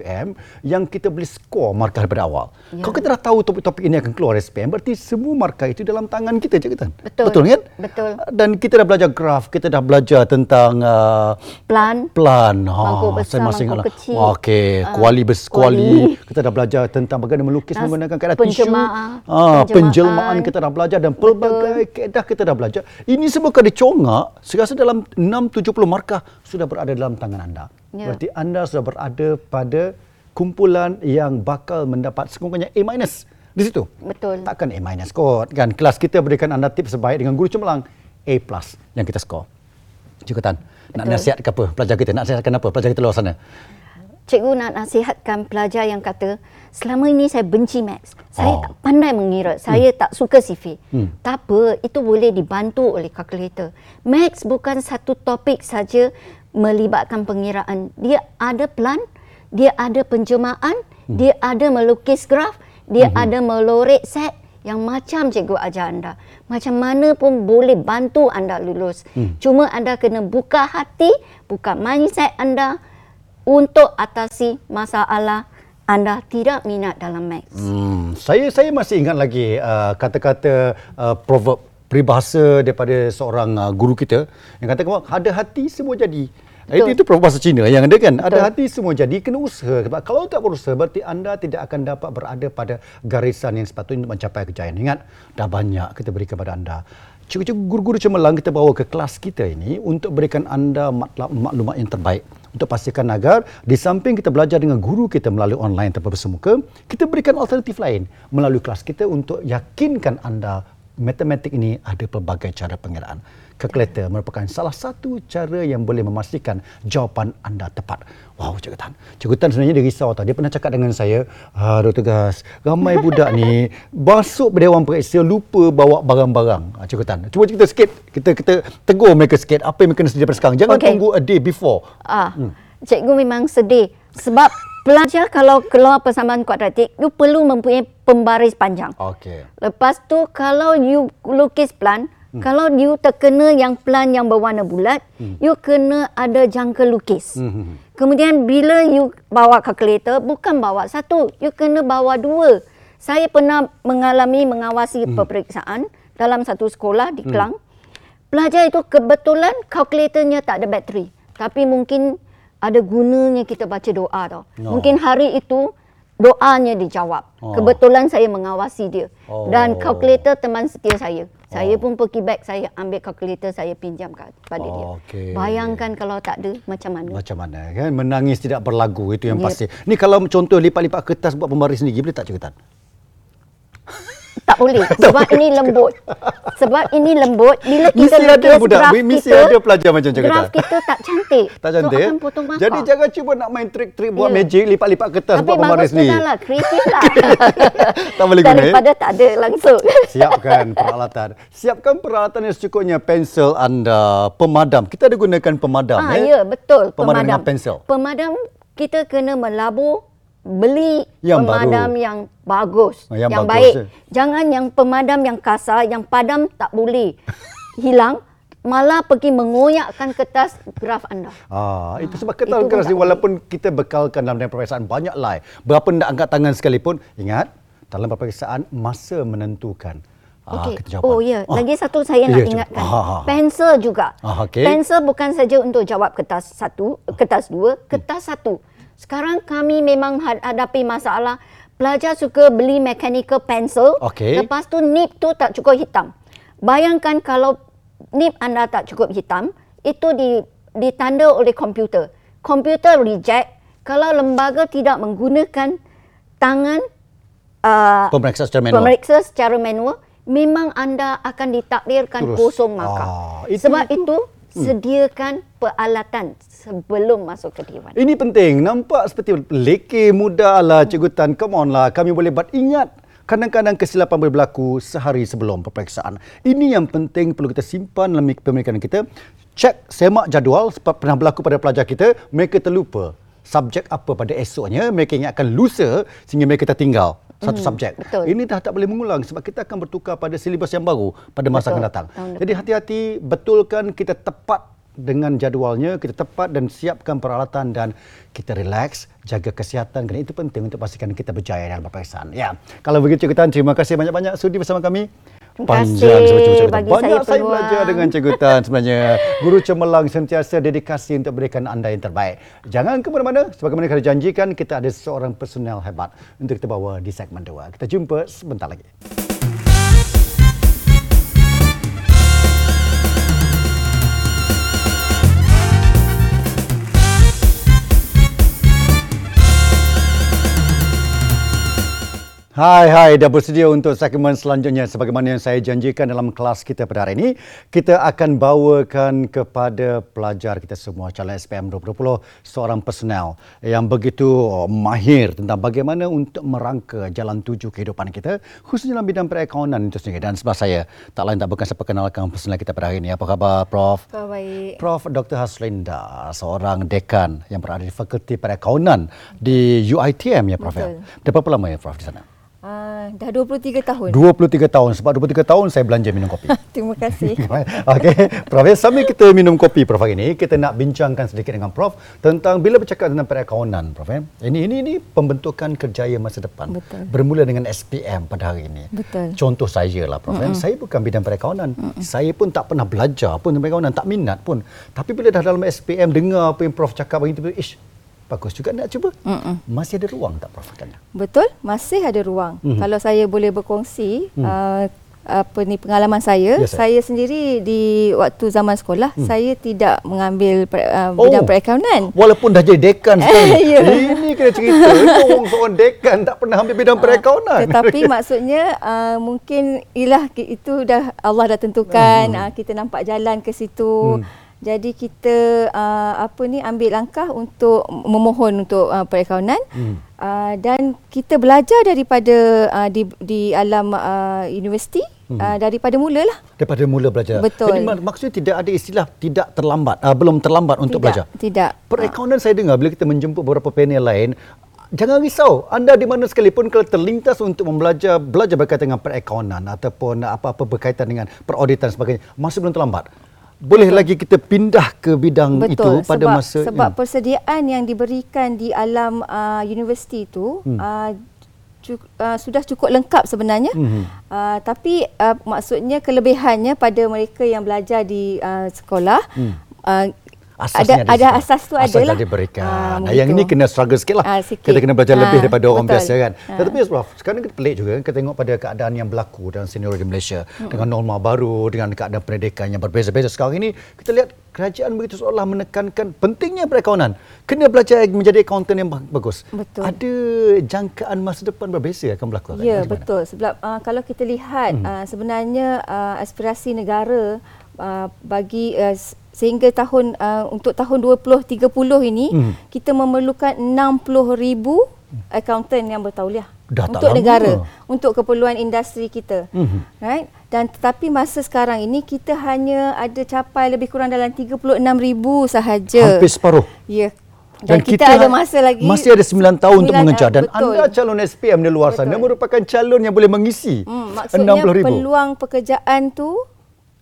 yang kita boleh skor markah daripada awal. Ya. Kalau kita dah tahu topik-topik ini akan keluar SPM, berarti semua markah itu dalam tangan kita, Cik Tan. Betul. Betul kan? Betul. Dan kita dah belajar graf, kita dah belajar tentang uh, Plan, plan. Mangkuk Ah, besar, mangkuk ingatlah. kecil. Okey, Ah, kuali kuali. kuali. Kita dah belajar tentang bagaimana melukis Nas- menggunakan kaedah tisu. Ah, penjemaan. penjelmaan kita dah belajar dan pelbagai kaedah kita dah belajar. Ini semua kalau dicongak, saya rasa dalam 6-70 markah sudah berada dalam tangan anda. Ya. Berarti anda sudah berada pada kumpulan yang bakal mendapat sekurang-kurangnya A minus di situ. Betul. Takkan A minus kot. Kan kelas kita berikan anda tips sebaik dengan guru cemerlang A plus yang kita skor. Cikgu Tan, Nak nasihat ke apa pelajar kita? Nak nasihatkan apa pelajar kita luar sana? Cikgu nak nasihatkan pelajar yang kata, selama ini saya benci maths. Saya Oh. tak pandai mengira. Saya tak suka sifir. Hmm. Tak apa, itu boleh dibantu oleh kalkulator. Maths bukan satu topik saja melibatkan pengiraan. Dia ada plan, dia ada penjemaan, Hmm. dia ada melukis graf, dia ada melorek set yang macam cikgu ajar anda. Macam mana pun boleh bantu anda lulus. Hmm. Cuma anda kena buka hati, buka mindset anda untuk atasi masalah anda tidak minat dalam maths. Hmm, saya saya masih ingat lagi uh, kata-kata uh, proverb peribahasa daripada seorang uh, guru kita yang kata ada hati semua jadi. Itu, itu proverb bahasa Cina yang ada kan. Ada Betul. hati semua jadi kena usaha. Sebab kalau tak berusaha berarti anda tidak akan dapat berada pada garisan yang sepatutnya untuk mencapai kejayaan. Ingat, dah banyak kita beri kepada anda. Cikgu-cikgu guru-guru cemerlang kita bawa ke kelas kita ini untuk berikan anda maklum- maklumat yang terbaik untuk pastikan agar di samping kita belajar dengan guru kita melalui online tanpa bersemuka, kita berikan alternatif lain melalui kelas kita untuk yakinkan anda matematik ini ada pelbagai cara pengiraan. Kalkulator merupakan salah satu cara yang boleh memastikan jawapan anda tepat. Wow, Cikgu Tan. Cikgu Tan sebenarnya dia risau tau. Dia pernah cakap dengan saya, ah, Dr. Gas, ramai budak ni masuk Dewan Periksa lupa bawa barang-barang. Ah, Cikgu Tan, cuba cerita sikit. Kita kita tegur mereka sikit apa yang mereka kena sedia sekarang. Jangan Okey. tunggu a day before. Ah, cikgu memang sedih sebab pelajar kalau keluar persamaan kuadratik, you perlu mempunyai pembaris panjang. Okey. Lepas tu kalau you lukis plan, hmm. kalau you terkena yang plan yang berwarna bulat, hmm. you kena ada jangka lukis. Hmm. Kemudian bila you bawa kalkulator, bukan bawa satu, you kena bawa dua. Saya pernah mengalami mengawasi hmm. peperiksaan dalam satu sekolah di Kelang. Pelajar itu kebetulan kalkulatornya tak ada bateri. Tapi mungkin ada gunanya kita baca doa tau. Oh. Mungkin hari itu doanya dijawab. Oh. Kebetulan saya mengawasi dia. Oh. Dan kalkulator teman setia saya. Saya pun pergi back, saya ambil kalkulator, saya pinjam kepada dia. Okey. Bayangkan kalau tak ada, macam mana? Macam mana kan menangis tidak berlagu itu yang Ya. pasti. Ni kalau contoh lipat-lipat kertas buat pembaris sendiri boleh tak Tan? Tak boleh sebab ini lembut. Sebab ini lembut bila kita Mesti ada budak, graf mesti kita, ada pelajar macam Cikgu Graf kita tak cantik. Tak cantik. So akan potong markah. Jadi jangan cuba nak main trik-trik buat Ya. magic lipat-lipat kertas Tapi buat pembaris sendiri. juga lah, kreatif lah. Tak boleh guna, eh? Daripada tak ada langsung. Siapkan peralatan. Siapkan peralatan yang secukupnya pensel anda, pemadam. Kita ada gunakan pemadam Ah, eh. ya, betul. Pemadam dengan pensel. Pemadam kita kena melabur beli Yang pemadam baru. yang bagus, Ah, yang yang, bagus, baik. eh. Jangan yang pemadam yang kasar, yang padam tak boleh hilang, malah pergi mengoyakkan kertas graf anda. Ah, itu sebab itu ketal pun keras ni walaupun kita bekalkan dalam peperiksaan banyak lai. Berapa nak angkat tangan sekalipun, ingat dalam peperiksaan masa menentukan. Ah, Okey. kita jawapan. Oh ya, Ah. lagi satu saya nak Ya, cuba. ingatkan. Ah, ah, ah. Pensel juga. Ah, okey. Pensel bukan saja untuk jawab kertas satu, kertas dua, kertas satu. Sekarang kami memang had- hadapi masalah pelajar suka beli mechanical pencil. Okey. Lepas tu nib tu tak cukup hitam. Bayangkan kalau nib anda tak cukup hitam, itu di, ditanda oleh komputer. Komputer reject kalau lembaga tidak menggunakan tangan uh, Pemeriksa secara manual. pemeriksa secara manual, memang anda akan ditakdirkan Terus. kosong markah. Ah, itu- Sebab itu, sediakan peralatan sebelum masuk ke dewan. Ini penting. Nampak seperti leke muda lah Cikgu Tan. Come on lah. Kami boleh buat. Ingat. Kadang-kadang kesilapan boleh berlaku sehari sebelum peperiksaan. Ini yang penting perlu kita simpan dalam pemikiran kita. Cek semak jadual sebab pernah berlaku pada pelajar kita. Mereka terlupa subjek apa pada esoknya. Mereka ingatkan lusa sehingga mereka tertinggal satu Hmm, subjek. betul. Ini dah tak boleh mengulang sebab kita akan bertukar pada silibus yang baru pada masa Betul. akan datang. Tahun. Jadi hati-hati betulkan kita tepat dengan jadualnya, kita tepat dan siapkan peralatan dan kita relax, jaga kesihatan kerana itu penting untuk pastikan kita berjaya dalam peperiksaan. Ya. Kalau begitu Cikgu Tan, terima kasih banyak-banyak sudi bersama kami. Terima Panjang kasih sebab Cikgu Tan. bagi Banyak saya saya belajar dengan Cikgu Tan sebenarnya. Guru cemerlang sentiasa dedikasi untuk berikan anda yang terbaik. Jangan ke mana-mana. Sebagaimana kita janjikan, kita ada seorang personel hebat untuk kita bawa di segmen 2. Kita jumpa sebentar lagi. Hai, hai, dah bersedia untuk segmen selanjutnya. Sebagaimana yang saya janjikan dalam kelas kita pada hari ini, kita akan bawakan kepada pelajar kita semua calon SPM 2020 seorang personel yang begitu mahir tentang bagaimana untuk merangka jalan tuju kehidupan kita khususnya dalam bidang perakaunan itu sendiri. Dan sebab saya tak lain tak bukan saya perkenalkan personel kita pada hari ini. Apa khabar Prof? Baik. Prof Dr. Haslinda, seorang dekan yang berada di Fakulti Perakaunan di UiTM ya Prof. ya? Betul. Dah berapa lama ya Prof di sana? Uh, dah 23 tahun. 23 tahun. Sebab 23 tahun saya belanja minum kopi. Terima kasih. Okey, Prof. ya, Sambil kita minum kopi Prof hari ini, kita nak bincangkan sedikit dengan Prof tentang bila bercakap tentang perakaunan Prof. ya. Ini ini ini pembentukan kerjaya masa depan. Betul. Bermula dengan SPM pada hari ini. Betul. Contoh saya lah Prof. Mm-hmm. Saya bukan bidang perakaunan. Mm-hmm. Saya pun tak pernah belajar pun tentang perakaunan, tak minat pun. Tapi bila dah dalam SPM dengar apa yang Prof cakap hari itu, ish, bagus juga nak cuba. Mm-mm. Masih ada ruang tak Prof katanya? Betul, masih ada ruang. Mhm. Kalau saya boleh berkongsi Mhm. uh, apa ni pengalaman saya, Ya, saya. saya sendiri di waktu zaman sekolah, saya tidak mengambil uh, Hmm. Oh. bidang perakaunan. Walaupun dah jadi dekan sekarang. Ya. Ini kena cerita. Orang seorang dekan tak pernah ambil bidang perakaunan. Tetapi maksudnya uh, mungkin ialah itu dah Allah dah tentukan uh, kita nampak jalan ke situ. Hmm. Jadi kita uh, apa ni ambil langkah untuk memohon untuk uh, perakaunan. Hmm. Uh, dan kita belajar daripada uh, di di alam uh, universiti Hmm. uh, daripada mulalah. Daripada mula belajar. Betul. Jadi mak- maksudnya tidak ada istilah tidak terlambat. Uh, belum terlambat untuk tidak, belajar. Tidak. Perakaunan saya dengar bila kita menjemput beberapa panel lain, jangan risau. Anda di mana sekalipun kalau terlintas untuk membelajar belajar berkaitan dengan perakaunan ataupun apa-apa berkaitan dengan perauditan dan sebagainya, masih belum terlambat. Boleh Betul. lagi kita pindah ke bidang Betul. itu pada sebab, masa sebab Hmm. persediaan yang diberikan di alam uh, universiti itu Hmm. uh, cu- uh, sudah cukup lengkap sebenarnya. Mhm. Uh, tapi uh, maksudnya kelebihannya pada mereka yang belajar di uh, sekolah Hmm. uh, Asasnya ada, ada situ. asas tu Asas adalah. dah diberikan. Ah, nah, yang ini kena struggle sikit lah. Ah, sikit. Kita kena belajar lebih Ah, daripada orang betul. biasa kan. Ah. Tetapi Prof, sekarang kita pelik juga kan, kita tengok pada keadaan yang berlaku dalam senior di Malaysia. Hmm. Dengan norma baru, dengan keadaan pendidikan yang berbeza-beza. Sekarang ini kita lihat kerajaan begitu seolah menekankan pentingnya perakaunan. Kena belajar menjadi accountant yang ba- bagus. Betul. Ada jangkaan masa depan berbeza akan berlaku. kan? Ya, mana? betul. Sebab uh, kalau kita lihat Hmm. uh, sebenarnya uh, aspirasi negara uh, bagi uh, sehingga tahun uh, untuk tahun 2030 ini Hmm. kita memerlukan 60,000 accountant yang bertauliah Dah untuk lama. negara, untuk keperluan industri kita. Mhm. Right? Dan tetapi masa sekarang ini kita hanya ada capai lebih kurang dalam 36,000 sahaja. Hampir separuh. Ya. Dan, kita, ada masa lagi Masih ada 9 tahun untuk sembilan, mengejar dan betul. anda calon SPM di luar sana Betul. merupakan calon yang boleh mengisi Hmm, maksudnya 60,000. peluang pekerjaan tu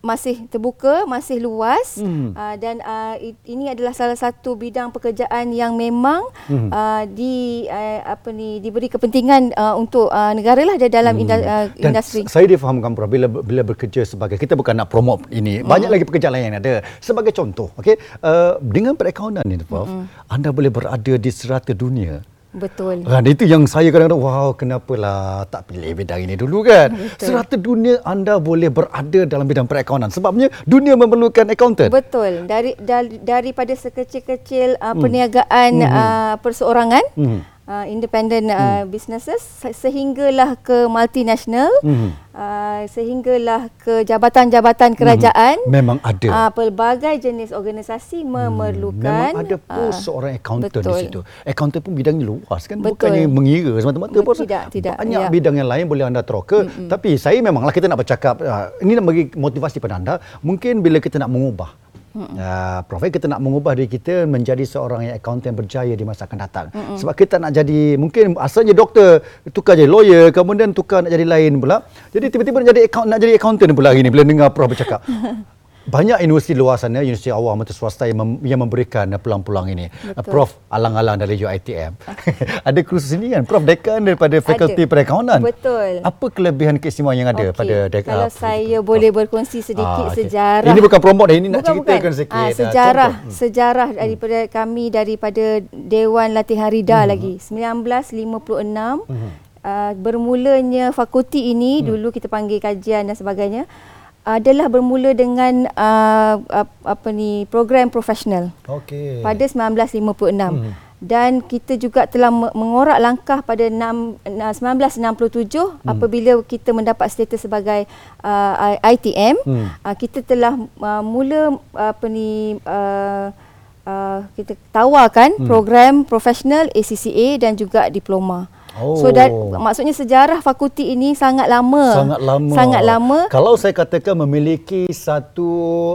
masih terbuka, masih luas Hmm. uh, dan uh, ini adalah salah satu bidang pekerjaan yang memang Hmm. uh, di uh, apa ni diberi kepentingan uh, untuk uh, negara lah dalam Hmm. inda, uh, Dan industri. s- saya difahamkan Prof bila bila bekerja sebagai kita bukan nak promote ini Hmm. banyak lagi pekerjaan lain yang ada sebagai contoh okey uh, dengan perakaunan ini Prof Hmm. anda boleh berada di serata dunia Betul. Kan itu yang saya kadang-kadang wow kenapalah tak pilih bidang ini dulu kan. Betul. Serata dunia anda boleh berada dalam bidang perakaunan sebabnya dunia memerlukan accountant. Betul. Dari, dari daripada sekecil-kecil uh, perniagaan Mhm. uh, perseorangan Mhm. Uh, independent uh, businesses se- sehinggalah ke multinational Mhm. uh, sehinggalah ke jabatan-jabatan kerajaan Memang ada. uh, pelbagai jenis organisasi memerlukan Memang ada pun ah, seorang accountant betul. di situ. Accountant pun bidangnya luas kan. Betul. Bukannya mengira semata-mata pun. tidak, tidak, Banyak ya. bidang yang lain boleh anda teroka. Mm-hmm. Tapi saya memanglah kita nak bercakap. Uh, ini nak bagi motivasi pada anda. Mungkin bila kita nak mengubah. Uh, Prof, kita nak mengubah diri kita menjadi seorang yang accountant berjaya di masa akan datang. Mm-hmm. Sebab kita nak jadi, mungkin asalnya doktor, tukar jadi lawyer, kemudian tukar nak jadi lain pula. Jadi tiba-tiba nak jadi, account, nak jadi accountant pula hari ni bila dengar Prof bercakap. Banyak universiti luar sana, universiti awam atau swasta yang, mem, yang memberikan uh, peluang-peluang ini. Uh, Betul. Prof alang-alang dari UiTM. ada kursus ini kan, Prof dekan daripada Fakulti. Perakaunan. Betul. Apa kelebihan keistimewaan yang ada Okey, pada dek- Kalau ah, saya Prof? boleh berkongsi sedikit Ah, okey. sejarah. Ini bukan promote dah, ini nak Bukan, ceritakan bukan. sikit. Ah, ah, sejarah. Hmm. sejarah daripada kami daripada Dewan Latihan Rida Hmm. lagi 1956 uh, bermulanya fakulti ini Hmm. dulu kita panggil kajian dan sebagainya adalah bermula dengan uh, ap- apa ni program profesional Okey. pada 1956. Hmm. dan kita juga telah me- mengorak langkah pada 6, uh, 1967 hmm. apabila kita mendapat status sebagai uh, ITM hmm. uh, kita telah uh, mula apa ni uh, uh, kita tawarkan hmm. program profesional ACCA dan juga diploma. Oh. So that, maksudnya sejarah fakulti ini sangat lama. Sangat lama. Sangat lama. Kalau saya katakan memiliki satu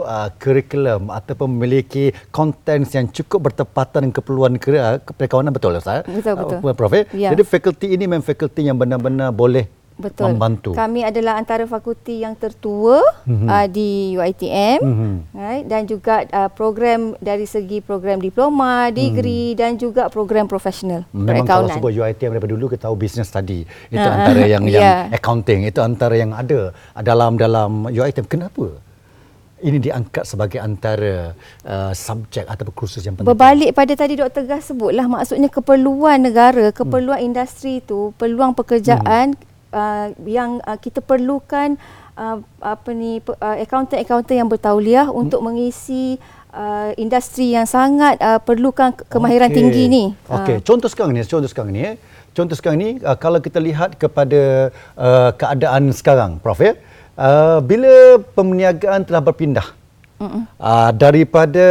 uh, kurikulum ataupun memiliki konten yang cukup bertepatan dengan keperluan kerja, perkawanan betul Ustaz? Betul, betul. Uh, Prof. eh? Ya. Jadi fakulti ini memang fakulti yang benar-benar boleh Betul. membantu. Kami adalah antara fakulti yang tertua mm-hmm. uh, di UiTM mm-hmm. right? dan juga uh, program dari segi program diploma, degree mm. dan juga program profesional Memang kalau sebut UiTM daripada dulu kita tahu business study. Itu Ha, antara yang yang yeah. accounting, itu antara yang ada dalam dalam UiTM. Kenapa? Ini diangkat sebagai antara uh, subjek atau kursus yang penting. Berbalik pada tadi Dr. Gas sebutlah maksudnya keperluan negara, keperluan hmm. industri itu, peluang pekerjaan hmm. Uh, yang uh, kita perlukan uh, apa ni uh, accountant-accountant yang bertauliah hmm. untuk mengisi uh, industri yang sangat uh, perlukan ke- kemahiran Okey. tinggi ni. Okey, Uh, contoh sekarang ni, contoh sekarang ni eh. Contoh sekarang ni uh, kalau kita lihat kepada uh, keadaan sekarang, Prof ya. Uh, bila perniagaan telah berpindah uh, daripada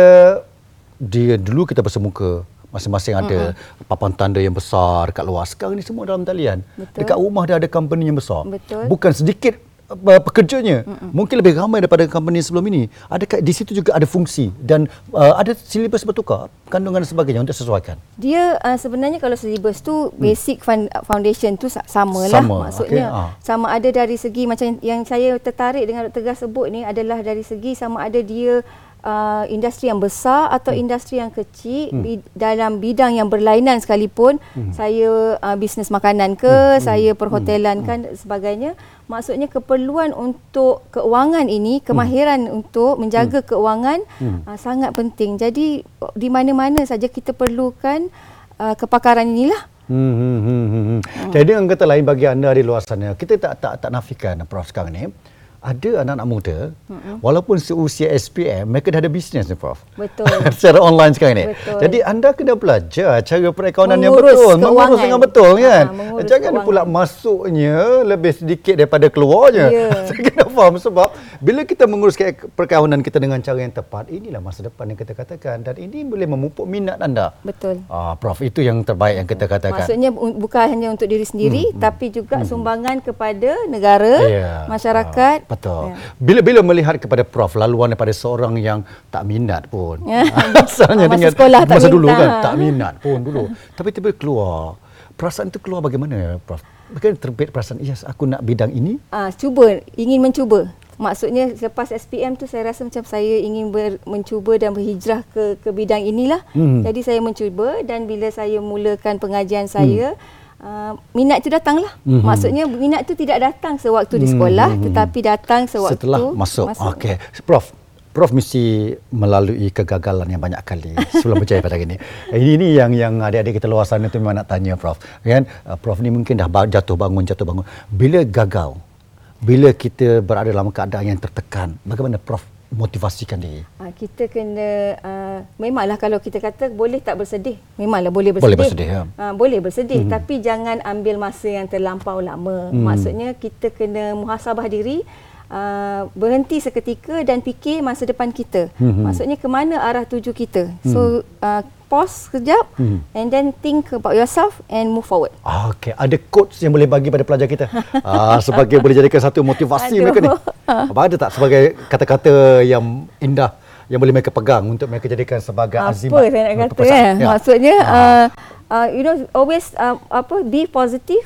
dia dulu kita bersemuka masing-masing ada papan tanda yang besar dekat luar. Sekarang ni semua dalam talian. Betul. Dekat rumah dia ada company yang besar. Betul. Bukan sedikit uh, pekerjanya. Mm-mm. Mungkin lebih ramai daripada company sebelum ini. Adakah di situ juga ada fungsi dan uh, ada silibus bertukar, kandungan dan sebagainya untuk sesuaikan. Dia uh, sebenarnya kalau syllabus tu basic fun, foundation tu sa- sama lah maksudnya okey, ah. sama ada dari segi macam yang saya tertarik dengan Dr. Gas sebut ni adalah dari segi sama ada dia uh, industri yang besar atau Hmm. industri yang kecil bi- dalam bidang yang berlainan sekalipun Hmm. saya uh, bisnes makanan ke saya perhotelan kan sebagainya. Maksudnya keperluan untuk keuangan ini kemahiran untuk menjaga keuangan uh, sangat penting. Jadi di mana-mana saja kita perlukan uh, kepakaran inilah. Hmm, hmm, hmm, hmm, hmm. Jadi dengan kata lain bagi anda di luar sana, kita tak tak tak nafikan Prof sekarang ni ada anak-anak muda mm-hmm. walaupun seusia SPM mereka dah ada bisnes ni Prof. Betul. Secara online sekarang ni. Betul. Jadi anda kena belajar cara perakaunan yang Mengurus betul, mengurus keuangan. dengan betul kan. Ha, mengurus Jangan keuangan. pula masuknya lebih sedikit daripada keluarnya. Ya. Saya kena faham sebab bila kita mengurus ke- perkahwinan kita dengan cara yang tepat, inilah masa depan yang kita katakan dan ini boleh memupuk minat anda. betul Ah, Prof, itu yang terbaik yang kita katakan. Maksudnya bukan hanya untuk diri sendiri hmm, tapi juga hmm. sumbangan kepada negara, Ya. masyarakat. Ah, betul. Ya. Bila bila melihat kepada Prof laluan daripada seorang yang tak minat pun. Ya. Asalnya Masa dengan sekolah tak masa dulu minat. kan tak minat pun dulu. Tapi tiba keluar. Perasaan itu keluar bagaimana Prof? Bagaimana terbit perasaan, yes aku nak bidang ini? Ah, cuba, ingin mencuba. Maksudnya selepas SPM tu saya rasa macam saya ingin ber, mencuba dan berhijrah ke ke bidang inilah. Hmm. Jadi saya mencuba dan bila saya mulakan pengajian saya Uh, minat itu datanglah. Mhm. Maksudnya minat itu tidak datang sewaktu di sekolah Mhm. tetapi datang sewaktu Setelah masuk. Okey. Prof, Prof mesti melalui kegagalan yang banyak kali sebelum berjaya pada hari ini. Ini ini yang yang adik-adik kita luar sana tu memang nak tanya Prof. Kan? Uh, Prof ni mungkin dah jatuh bangun jatuh bangun. Bila gagal, bila kita berada dalam keadaan yang tertekan, bagaimana Prof motivasikan diri? Ah, kita kena uh, memanglah kalau kita kata boleh tak bersedih memanglah boleh bersedih Boleh bersedih, ya. Ah, boleh bersedih hmm. tapi jangan ambil masa yang terlampau lama hmm. maksudnya kita kena muhasabah diri uh, berhenti seketika dan fikir masa depan kita hmm. maksudnya ke mana arah tuju kita hmm. so uh, pause sekejap Hmm. and then think about yourself and move forward Ah, Okey, ada quotes yang boleh bagi pada pelajar kita. ah, sebagai boleh jadikan satu motivasi Aduh. mereka ni. Apa ada tak sebagai kata-kata yang indah yang boleh mereka pegang untuk mereka jadikan sebagai apa azimat? saya nak kata pesan? kan Ya. maksudnya Ah. uh, uh, you know always uh, apa be positive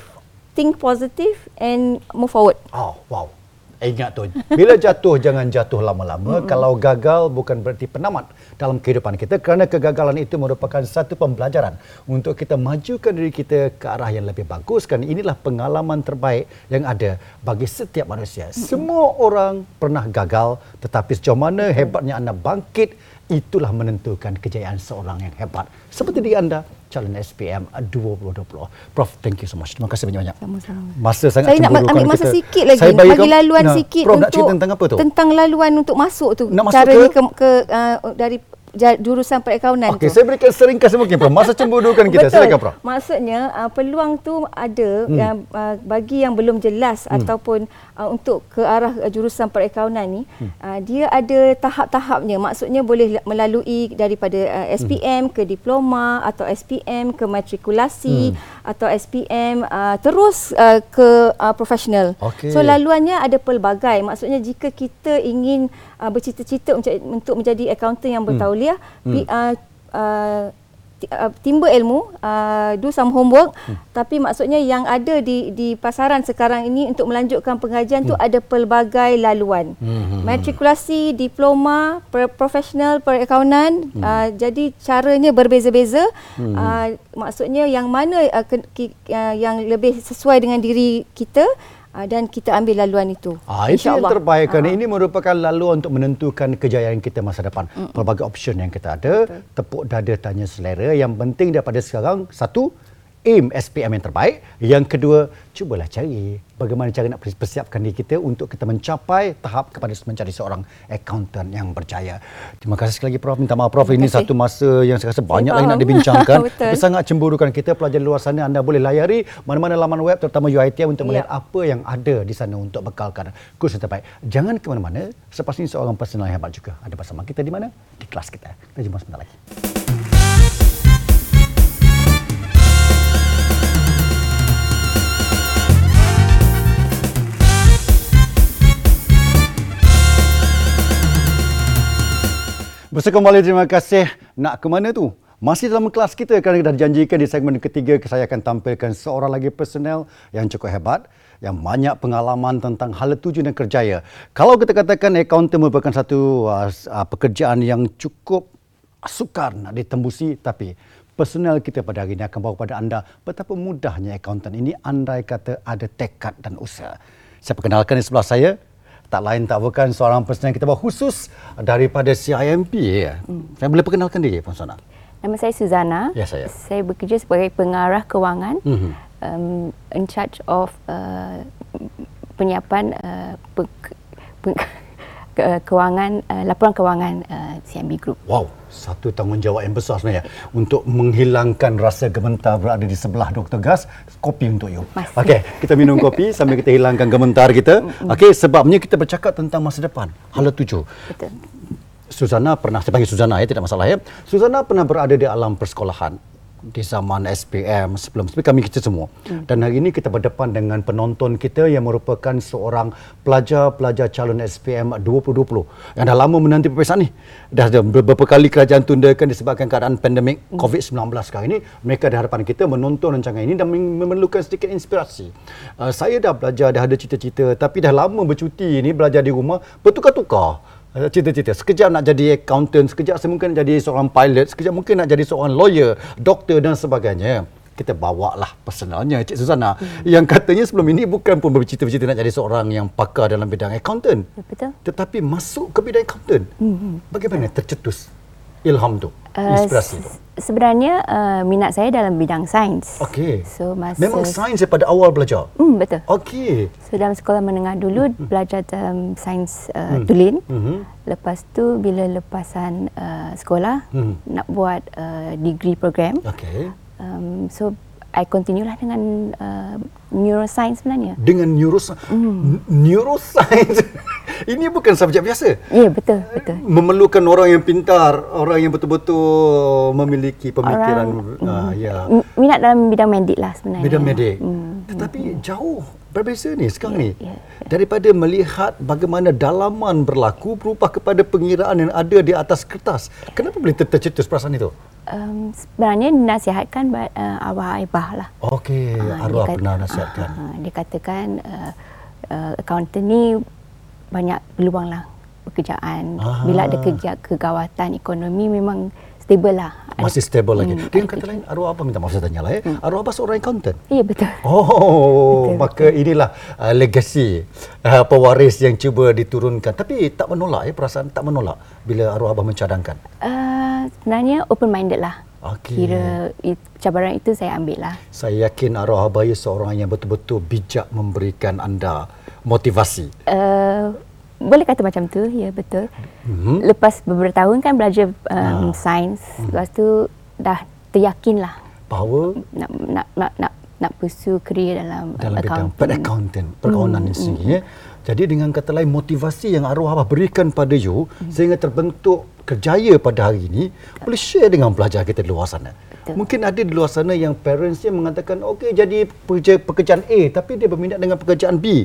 think positive and move forward Oh, wow. Ingat tu, bila jatuh jangan jatuh lama-lama. Kalau gagal bukan berarti penamat dalam kehidupan kita. Kerana kegagalan itu merupakan satu pembelajaran untuk kita majukan diri kita ke arah yang lebih bagus. Kan inilah pengalaman terbaik yang ada bagi setiap manusia. Semua orang pernah gagal tetapi sejauh mana hebatnya anda bangkit itulah menentukan kejayaan seorang yang hebat. Seperti di anda calon SPM 2020. Prof, thank you so much. Terima kasih banyak-banyak. Sama-sama. Masa sangat Saya nak cemburu ambil masa kita- sikit lagi Saya bagi bagi laluan Nah, sikit Prof untuk nak cerita tentang apa tu? Tentang laluan untuk masuk tu. Nak masuk Caranya ke? ke, ke uh, dari jurusan perakaunan Okey, tu. saya berikan seringkas mungkin Prof. Masa cemburukan kita. Betul. Silakan Prof. Maksudnya uh, peluang tu ada hmm. yang uh, bagi yang belum jelas hmm. ataupun uh, untuk ke arah uh, jurusan perakaunan ni hmm. uh, dia ada tahap-tahapnya. Maksudnya boleh la- melalui daripada uh, SPM hmm. ke diploma atau SPM ke matrikulasi hmm. Atau SPM uh, terus uh, ke uh, profesional. Okey. So laluannya ada pelbagai. Maksudnya jika kita ingin uh, bercita-cita untuk, untuk menjadi accountant yang bertauliah, hmm. uh, uh, uh, timba ilmu, uh, do some homework, hmm. tapi maksudnya yang ada di di pasaran sekarang ini untuk melanjutkan pengajian hmm. tu ada pelbagai laluan. Hmm. Matrikulasi, diploma, per, profesional, perakaunan, hmm. uh, jadi caranya berbeza-beza. Hmm. Uh, maksudnya yang mana uh, ke, uh, yang lebih sesuai dengan diri kita uh, dan kita ambil laluan itu. Ah, itu yang terbaik kerana Ah. ini merupakan laluan untuk menentukan kejayaan kita masa depan. Mm. Pelbagai option yang kita ada, Betul. tepuk dada tanya selera. Yang penting daripada sekarang, satu, aim SPM yang terbaik. Yang kedua, cubalah cari bagaimana cara nak persiapkan diri kita untuk kita mencapai tahap kepada menjadi seorang accountant yang berjaya. Terima kasih sekali lagi Prof. Minta maaf Prof. Ini satu masa yang saya rasa banyak lagi nak dibincangkan. Tapi sangat cemburukan kita pelajar luar sana anda boleh layari mana-mana laman web terutama UiTM untuk melihat Ya. apa yang ada di sana untuk bekalkan kurs yang terbaik. Jangan ke mana-mana. Selepas ini seorang personal yang hebat juga ada bersama kita di mana? Di kelas kita. Kita jumpa sebentar lagi. Bersama kembali terima kasih. Nak ke mana tu? Masih dalam kelas kita kerana dah dijanjikan di segmen ketiga saya akan tampilkan seorang lagi personel yang cukup hebat yang banyak pengalaman tentang hala tuju dan kerjaya. Kalau kita katakan accountant merupakan satu uh, uh, pekerjaan yang cukup sukar nak ditembusi tapi personel kita pada hari ini akan bawa kepada anda betapa mudahnya accountant ini andai kata ada tekad dan usaha. Saya perkenalkan di sebelah saya tak lain tak bukan seorang personel kita bawa khusus daripada CIMP ya. Hmm. Saya boleh perkenalkan diri Puan Sona. Nama saya Suzana. Ya, saya. Saya bekerja sebagai pengarah kewangan Mhm. um, in charge of uh, penyiapan uh, pe, pe, ke, kewangan uh, laporan kewangan uh, CMB Group. Wow, satu tanggungjawab yang besar sebenarnya untuk menghilangkan rasa gementar berada di sebelah Dr. Gas. Kopi untuk you. Okey, kita minum kopi sambil kita hilangkan gementar kita. Okey, sebabnya kita bercakap tentang masa depan. Hala tuju. Betul. Suzana pernah, saya panggil Suzana ya, tidak masalah ya. Suzana pernah berada di alam persekolahan di zaman SPM sebelum sebelum kami kita semua. Hmm. Dan hari ini kita berdepan dengan penonton kita yang merupakan seorang pelajar-pelajar calon SPM 2020 yang dah lama menanti peperiksaan ni. Dah beberapa kali kerajaan tundakan disebabkan keadaan pandemik Hmm. COVID-19 sekarang ini. Mereka di hadapan kita menonton rancangan ini dan memerlukan sedikit inspirasi. Uh, saya dah belajar, dah ada cita-cita tapi dah lama bercuti ni belajar di rumah bertukar-tukar. Uh, Cita-cita. Sekejap nak jadi accountant, sekejap mungkin nak jadi seorang pilot, sekejap mungkin nak jadi seorang lawyer, doktor dan sebagainya. Kita bawa lah personalnya Cik Susana hmm. yang katanya sebelum ini bukan pun bercita-cita nak jadi seorang yang pakar dalam bidang accountant. Betul. Tetapi masuk ke bidang accountant. Hmm. Bagaimana tercetus ilham tu, Uh, inspirasi tu? se- Sebenarnya uh, minat saya dalam bidang sains. Okey. So masa Memang sains daripada awal belajar. Hmm, betul. Okey. So dalam sekolah menengah dulu belajar dalam sains uh, tulen. Mhm. Lepas tu bila lepasan uh, sekolah Hmm. nak buat uh, degree program. Okey. Um, so I continue lah dengan uh, neuroscience sebenarnya. Dengan neuroscience. Mm. Neuroscience. Ini bukan subjek biasa. Ya, yeah, betul, betul. Memerlukan orang yang pintar, orang yang betul-betul memiliki pemikiran ah, ya. M- Minat dalam bidang medik lah sebenarnya. Bidang medik. Hmm. Tetapi jauh berbeza ni sekarang ni. Ya, ya. Daripada melihat bagaimana dalaman berlaku berubah kepada pengiraan yang ada di atas kertas. Kenapa boleh ter- tercetus perasaan itu? Um, sebenarnya dinasihatkan ba- uh, arwah Aibah lah. Okey, Ah, arwah dia kat- pernah nasihatkan. ah, dia katakan uh, uh, accountant ni banyak peluang lah pekerjaan. Ah. Bila ada kerja kegawatan ekonomi memang stable lah. Masih stable lagi. Hmm, Dengan kata lain, arwah apa minta maaf saya tanya lah ya. Arwah apa seorang accountant? Ya betul. Oh, Betul, maka inilah uh, legasi uh, pewaris yang cuba diturunkan. Tapi tak menolak ya perasaan tak menolak bila arwah abah mencadangkan. Uh, sebenarnya open minded lah. Okey. Kira it, cabaran itu saya ambil lah. Saya yakin arwah abah ia seorang yang betul-betul bijak memberikan anda motivasi. Uh, boleh kata macam tu, ya betul. Mhm. Lepas beberapa tahun kan belajar Ah. um, sains, lepas tu dah teryakin lah Bahawa nak nak nak nak, nak pursue career dalam, dalam bidang accounting. per accountant, perakaunan ini sendiri. Ya. Jadi dengan kata lain motivasi yang arwah abah berikan pada you sehingga terbentuk kerjaya pada hari ini boleh share dengan pelajar kita di luar sana. Betul. Mungkin ada di luar sana yang parents dia mengatakan okey jadi pekerja, pekerjaan A tapi dia berminat dengan pekerjaan B.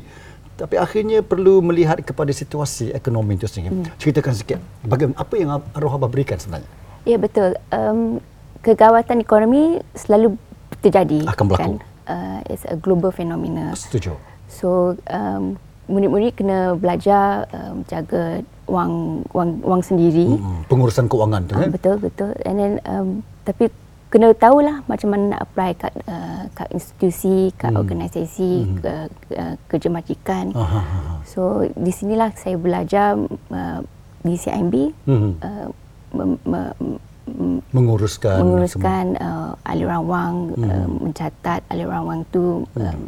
Tapi akhirnya perlu melihat kepada situasi ekonomi itu sendiri. Ceritakan sikit bagaimana apa yang arwah abah berikan sebenarnya. Ya betul. Um, kegawatan ekonomi selalu terjadi. Akan berlaku. Kan? Uh, it's a global phenomena. Setuju. So um, murid-murid kena belajar um, jaga wang wang wang sendiri. Hmm, pengurusan keuangan tu Ah, kan. betul betul. And then um, tapi kena tahulah macam mana nak apply kat uh, kat institusi, kat Hmm. organisasi, ke, uh, kerja majikan. Aha, aha. So di sinilah saya belajar uh, di CIMB Mhm. uh, mem- me- Menguruskan semua. menguruskan uh, aliran wang, uh, mencatat aliran wang tu, um,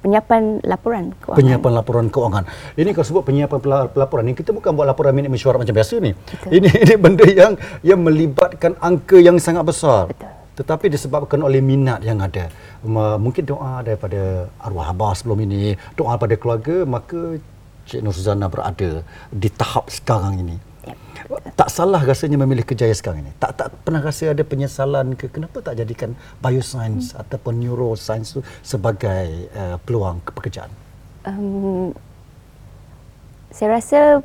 penyiapan laporan keuangan. penyiapan laporan keuangan. Ini kalau sebut penyiapan pela- pelaporan ni kita bukan buat laporan minit mesyuarat macam biasa ni. Ini ini benda yang yang melibatkan angka yang sangat besar. Betul. Tetapi disebabkan oleh minat yang ada. Mungkin doa daripada arwah abah sebelum ini, doa daripada keluarga, maka Cik Nur Suzana berada di tahap sekarang ini. Tak salah rasanya memilih kejaya sekarang ini. Tak tak pernah rasa ada penyesalan ke kenapa tak jadikan bioscience hmm. ataupun neuroscience tu sebagai uh, peluang pekerjaan. Um, saya rasa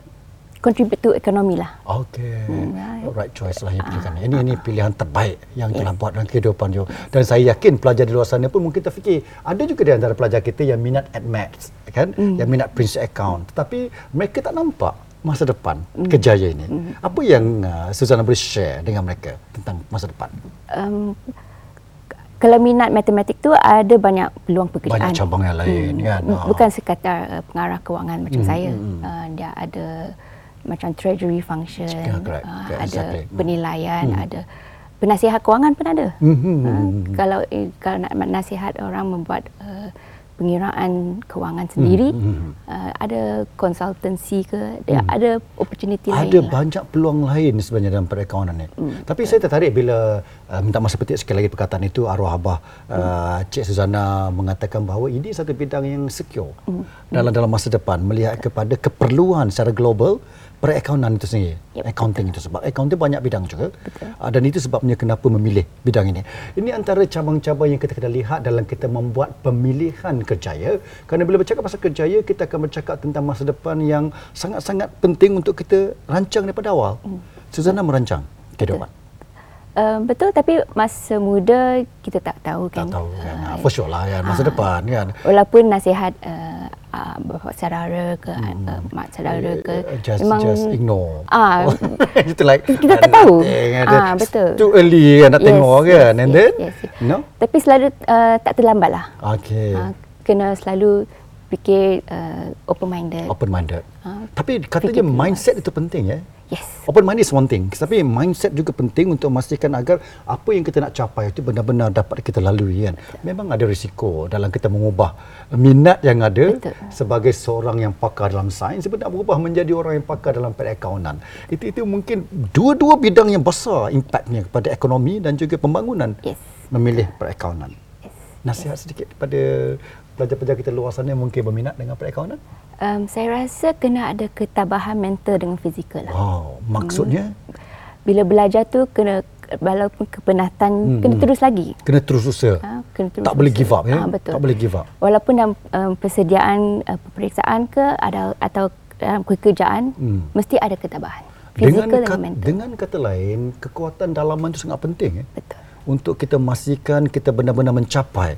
contribute to ekonomi lah. Okey. right. Right choice lah yang pilihan. Ini ini pilihan terbaik yang telah buat dalam kehidupan you. Dan saya yakin pelajar di luar sana pun mungkin terfikir ada juga di antara pelajar kita yang minat at maths kan, yang minat prinsip account. Tetapi mereka tak nampak masa depan kejaya ini. Apa yang uh, Suzana boleh share dengan mereka tentang masa depan? Um, kalau minat matematik tu ada banyak peluang pekerjaan. Banyak cabang yang lain kan. Bu- Ah. Bukan sekadar uh, pengarah kewangan macam saya. Uh, dia ada macam treasury function, Yeah, correct. uh, Correct, ada exactly. Hmm. penilaian, ada penasihat kewangan pun ada. Mhm, Uh, kalau eh, kalau nak nasihat orang membuat uh, pengiraan kewangan Hmm, sendiri, uh, ada konsultansi ke, dia ada opportunity lain Ada lah. banyak peluang lain sebenarnya dalam perakaunan ni. Mm. Tapi saya tertarik bila uh, minta masa petik sekali lagi perkataan itu arwah abah uh, Cik Suzana mengatakan bahawa ini satu bidang yang secure mm. dalam dalam masa depan melihat kepada keperluan secara global perakaunan itu sendiri. Yep, accounting itu sebab accounting banyak bidang juga. Uh, dan itu sebabnya kenapa memilih bidang ini. Ini antara cabang-cabang yang kita kena lihat dalam kita membuat pemilihan kerjaya. Kerana bila bercakap pasal kerjaya, kita akan bercakap tentang masa depan yang sangat-sangat penting untuk kita rancang daripada awal. Suzana merancang kehidupan. Uh, betul tapi masa muda kita tak tahu kan. Tak tahu kan. Uh, Uh, for sure lah kan. Masa ah. depan kan. Walaupun nasihat uh, uh, bapa saudara ke hmm. uh, mak saudara ke Uh, just, just ignore. Ah, Itu like kita uh, tak tahu. Ah, betul. Too early kan nak Yes, tengok yes, kan. And yes, then, yes, yes. no? Tapi selalu uh, tak terlambat lah. Okay. Uh, kena selalu fikir uh, open minded. Open minded. Ah, Tapi katanya mindset itu penting ya. Yes. Open mind is one thing, tapi mindset juga penting untuk memastikan agar apa yang kita nak capai itu benar-benar dapat kita lalui kan. Memang ada risiko dalam kita mengubah minat yang ada Betul. sebagai seorang yang pakar dalam sains nak berubah menjadi orang yang pakar dalam perakaunan. Itu itu mungkin dua-dua bidang yang besar impaknya kepada ekonomi dan juga pembangunan. Yes. Memilih perakaunan. Nasihat sedikit kepada pelajar-pelajar kita luar sana mungkin berminat dengan perakaunan. Um, saya rasa kena ada ketabahan mental dengan fizikal lah. Wow, maksudnya Bila belajar tu kena walaupun kepenatan Hmm, kena hmm. terus lagi. kena terus usaha. Ha, kena terus tak boleh usaha. give up ya. Ah, betul. Tak boleh give up. Walaupun dalam um, persediaan uh, peperiksaan ke ada atau dalam pekerjaan Hmm. mesti ada ketabahan. Dengan, Fizikal mental. dengan kata lain, kekuatan dalaman itu sangat penting ya. Betul. Untuk kita memastikan kita benar-benar mencapai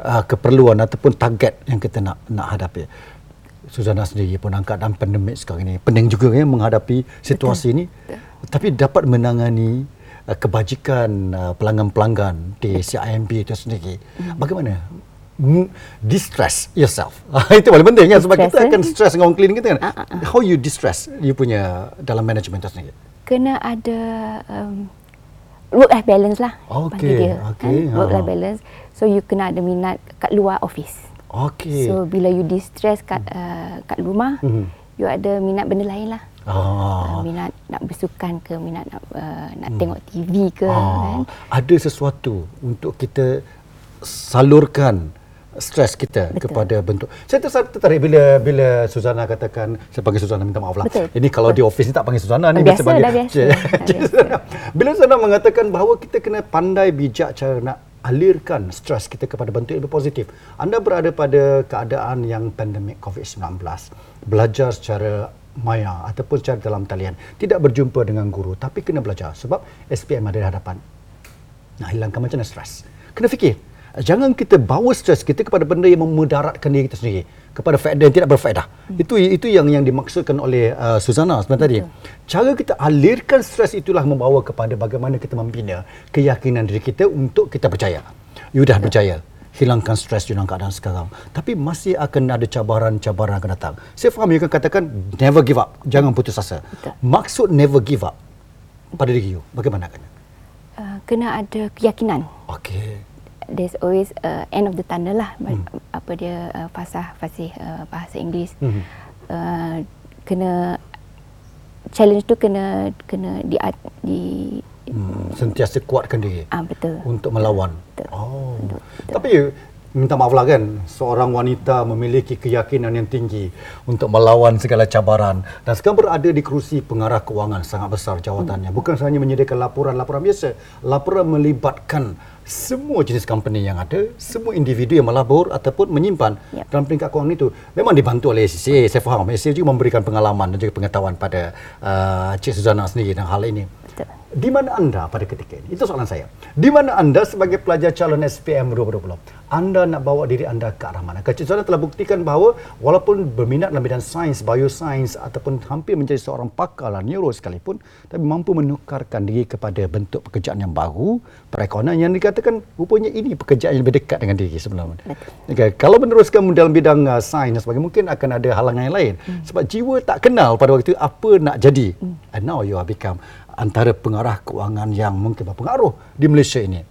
uh, keperluan ataupun target yang kita nak nak hadapi. Suzana sendiri pun angkat dalam pandemik sekarang ini. Pening juga ya menghadapi situasi ini. Tapi dapat menangani uh, kebajikan uh, pelanggan-pelanggan di CIMB itu sendiri. Hmm. Bagaimana? Mm, distress yourself. itu paling penting kan sebab kita eh? akan stress dengan orang cleaning kita kan. Ah. How you distress you punya dalam management itu sendiri? Kena ada um, work life balance lah Okey, panggil dia. okey, Kan? Work ha. life balance. So you kena ada minat kat luar office. Okey. So bila you distress kat uh, kat rumah, Mhm. you ada minat benda lain lah. Ah. Uh, minat nak bersukan ke, minat nak uh, nak hmm. tengok TV ke Ah, kan. ada sesuatu untuk kita salurkan stres kita Betul. kepada bentuk. Saya ter- tertarik bila bila Suzana katakan saya panggil Suzana minta maaf lah. Betul. Ini kalau di office ni tak panggil Suzana ni Biasa, panggil dah biasa. Cik- Dah biasa. Suzana. Bila Suzana mengatakan bahawa kita kena pandai bijak cara nak alirkan stres kita kepada bentuk yang lebih positif. Anda berada pada keadaan yang pandemik COVID-19. Belajar secara maya ataupun secara dalam talian. Tidak berjumpa dengan guru tapi kena belajar sebab SPM ada di hadapan. Nak hilangkan macam mana stres. Kena fikir. Jangan kita bawa stres kita kepada benda yang memudaratkan diri kita sendiri. Kepada faedah yang tidak berfaedah. Hmm. Itu itu yang yang dimaksudkan oleh uh, Suzana sebentar tadi. Cara kita alirkan stres itulah membawa kepada bagaimana kita membina keyakinan diri kita untuk kita percaya. You dah berjaya. Hilangkan stres dalam keadaan sekarang. Tapi masih akan ada cabaran-cabaran akan datang. Saya faham you akan katakan never give up. Jangan putus asa. Betul. Maksud never give up pada diri you. Bagaimana kan? Uh, kena ada keyakinan. Okey. There's always uh, end of the tunnel lah. Hmm. Apa dia uh, fasah fasih uh, bahasa Inggeris. Hmm. Uh, kena challenge tu kena kena di di Hmm, sentiasa kuatkan diri ah betul. untuk melawan. Betul. Oh. Betul. Betul. Tapi minta maaf lah kan, seorang wanita memiliki keyakinan yang tinggi untuk melawan segala cabaran dan sekarang berada di kerusi pengarah kewangan sangat besar jawatannya. Hmm. Bukan sahaja menyediakan laporan-laporan biasa, laporan melibatkan semua jenis company yang ada, semua individu yang melabur ataupun menyimpan Yep. dalam peringkat kewangan itu memang dibantu oleh SCCA. Saya faham, SCCA juga memberikan pengalaman dan juga pengetahuan pada uh, Cik Suzana sendiri dalam hal ini. Betul. Di mana anda pada ketika ini? Itu soalan saya. Di mana anda sebagai pelajar calon SPM 2020? Anda nak bawa diri anda ke arah mana? Zana telah buktikan bahawa walaupun berminat dalam bidang sains, biosains ataupun hampir menjadi seorang pakar lah, neuro sekalipun, tapi mampu menukarkan diri kepada bentuk pekerjaan yang baru, perekonomian yang dikatakan rupanya ini pekerjaan yang lebih dekat dengan diri sebenarnya. Okay. Kalau meneruskan dalam bidang uh, sains dan sebagainya, mungkin akan ada halangan yang lain. Hmm. Sebab jiwa tak kenal pada waktu itu apa nak jadi. Hmm. And now you have become antara pengarah kewangan yang mungkin berpengaruh di Malaysia ini.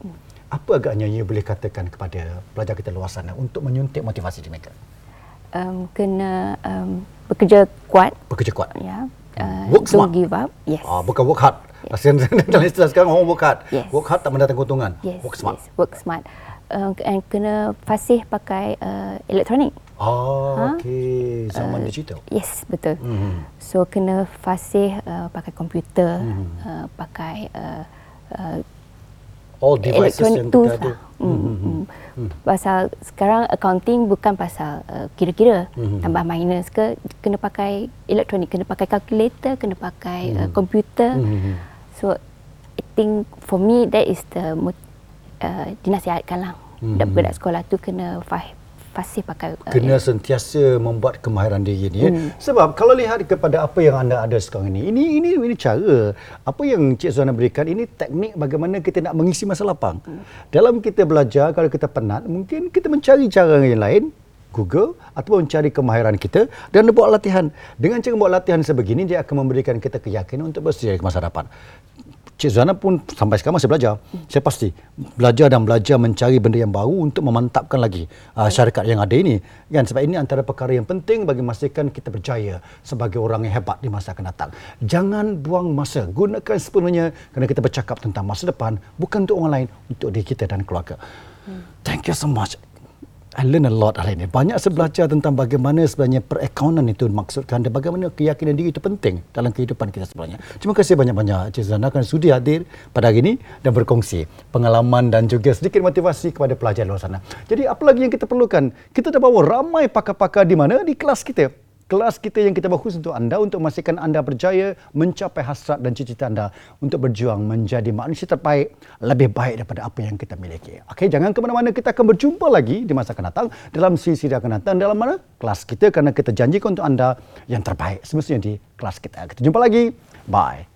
Apa agaknya you boleh katakan kepada pelajar kita luar sana untuk menyuntik motivasi di mereka? Um, kena um, bekerja kuat Bekerja kuat. ya. Uh, Work don't smart. give up. Yes. Ah, bukan work hard. Pasal dalam istilah sekarang orang work hard. Yes. Work hard tak mendatang keuntungan. Yes. Work smart. Yes. Work smart. Uh, and kena fasih pakai uh, elektronik. Oh, Ha? okey. Zaman Uh, digital. Yes, betul. Mhm. So kena fasih uh, pakai komputer, Mhm. uh, pakai uh, uh, All devices electronic yang tools kita ada. lah. Mm, mm. Pasal sekarang accounting bukan pasal uh, kira-kira Mhm. tambah minus ke kena pakai elektronik, kena pakai calculator, kena pakai uh, komputer. Mhm. So I think for me that is the uh, dinasihatkan lah. Mhm. Mm. Budak sekolah tu kena fah- fasih pakai uh, kena sentiasa membuat kemahiran diri ni ya. Hmm. Sebab kalau lihat kepada apa yang anda ada sekarang ini, ini ini ini cara apa yang Cik Zuana berikan ini teknik bagaimana kita nak mengisi masa lapang. Hmm. Dalam kita belajar kalau kita penat, mungkin kita mencari cara yang lain Google ataupun mencari kemahiran kita dan buat latihan. Dengan cara buat latihan sebegini dia akan memberikan kita keyakinan untuk bersedia ke masa depan. Cik Zuana pun sampai sekarang masih belajar. Saya pasti belajar dan belajar mencari benda yang baru untuk memantapkan lagi uh, syarikat yang ada ini. Kan sebab ini antara perkara yang penting bagi memastikan kita berjaya sebagai orang yang hebat di masa akan datang. Jangan buang masa. Gunakan sepenuhnya kerana kita bercakap tentang masa depan bukan untuk orang lain, untuk diri kita dan keluarga. Thank you so much. I learn a lot hari ini. Banyak saya belajar tentang bagaimana sebenarnya perakaunan itu maksudkan dan bagaimana keyakinan diri itu penting dalam kehidupan kita sebenarnya. Terima kasih banyak-banyak Cik Zana kerana sudi hadir pada hari ini dan berkongsi pengalaman dan juga sedikit motivasi kepada pelajar luar sana. Jadi apa lagi yang kita perlukan? Kita dah bawa ramai pakar-pakar di mana? Di kelas kita kelas kita yang kita bawa khusus untuk anda untuk memastikan anda berjaya mencapai hasrat dan cita-cita anda untuk berjuang menjadi manusia terbaik lebih baik daripada apa yang kita miliki. Okey, jangan ke mana-mana kita akan berjumpa lagi di masa akan datang dalam siri-siri akan datang dalam mana? Kelas kita kerana kita janjikan untuk anda yang terbaik semestinya di kelas kita. Kita jumpa lagi. Bye.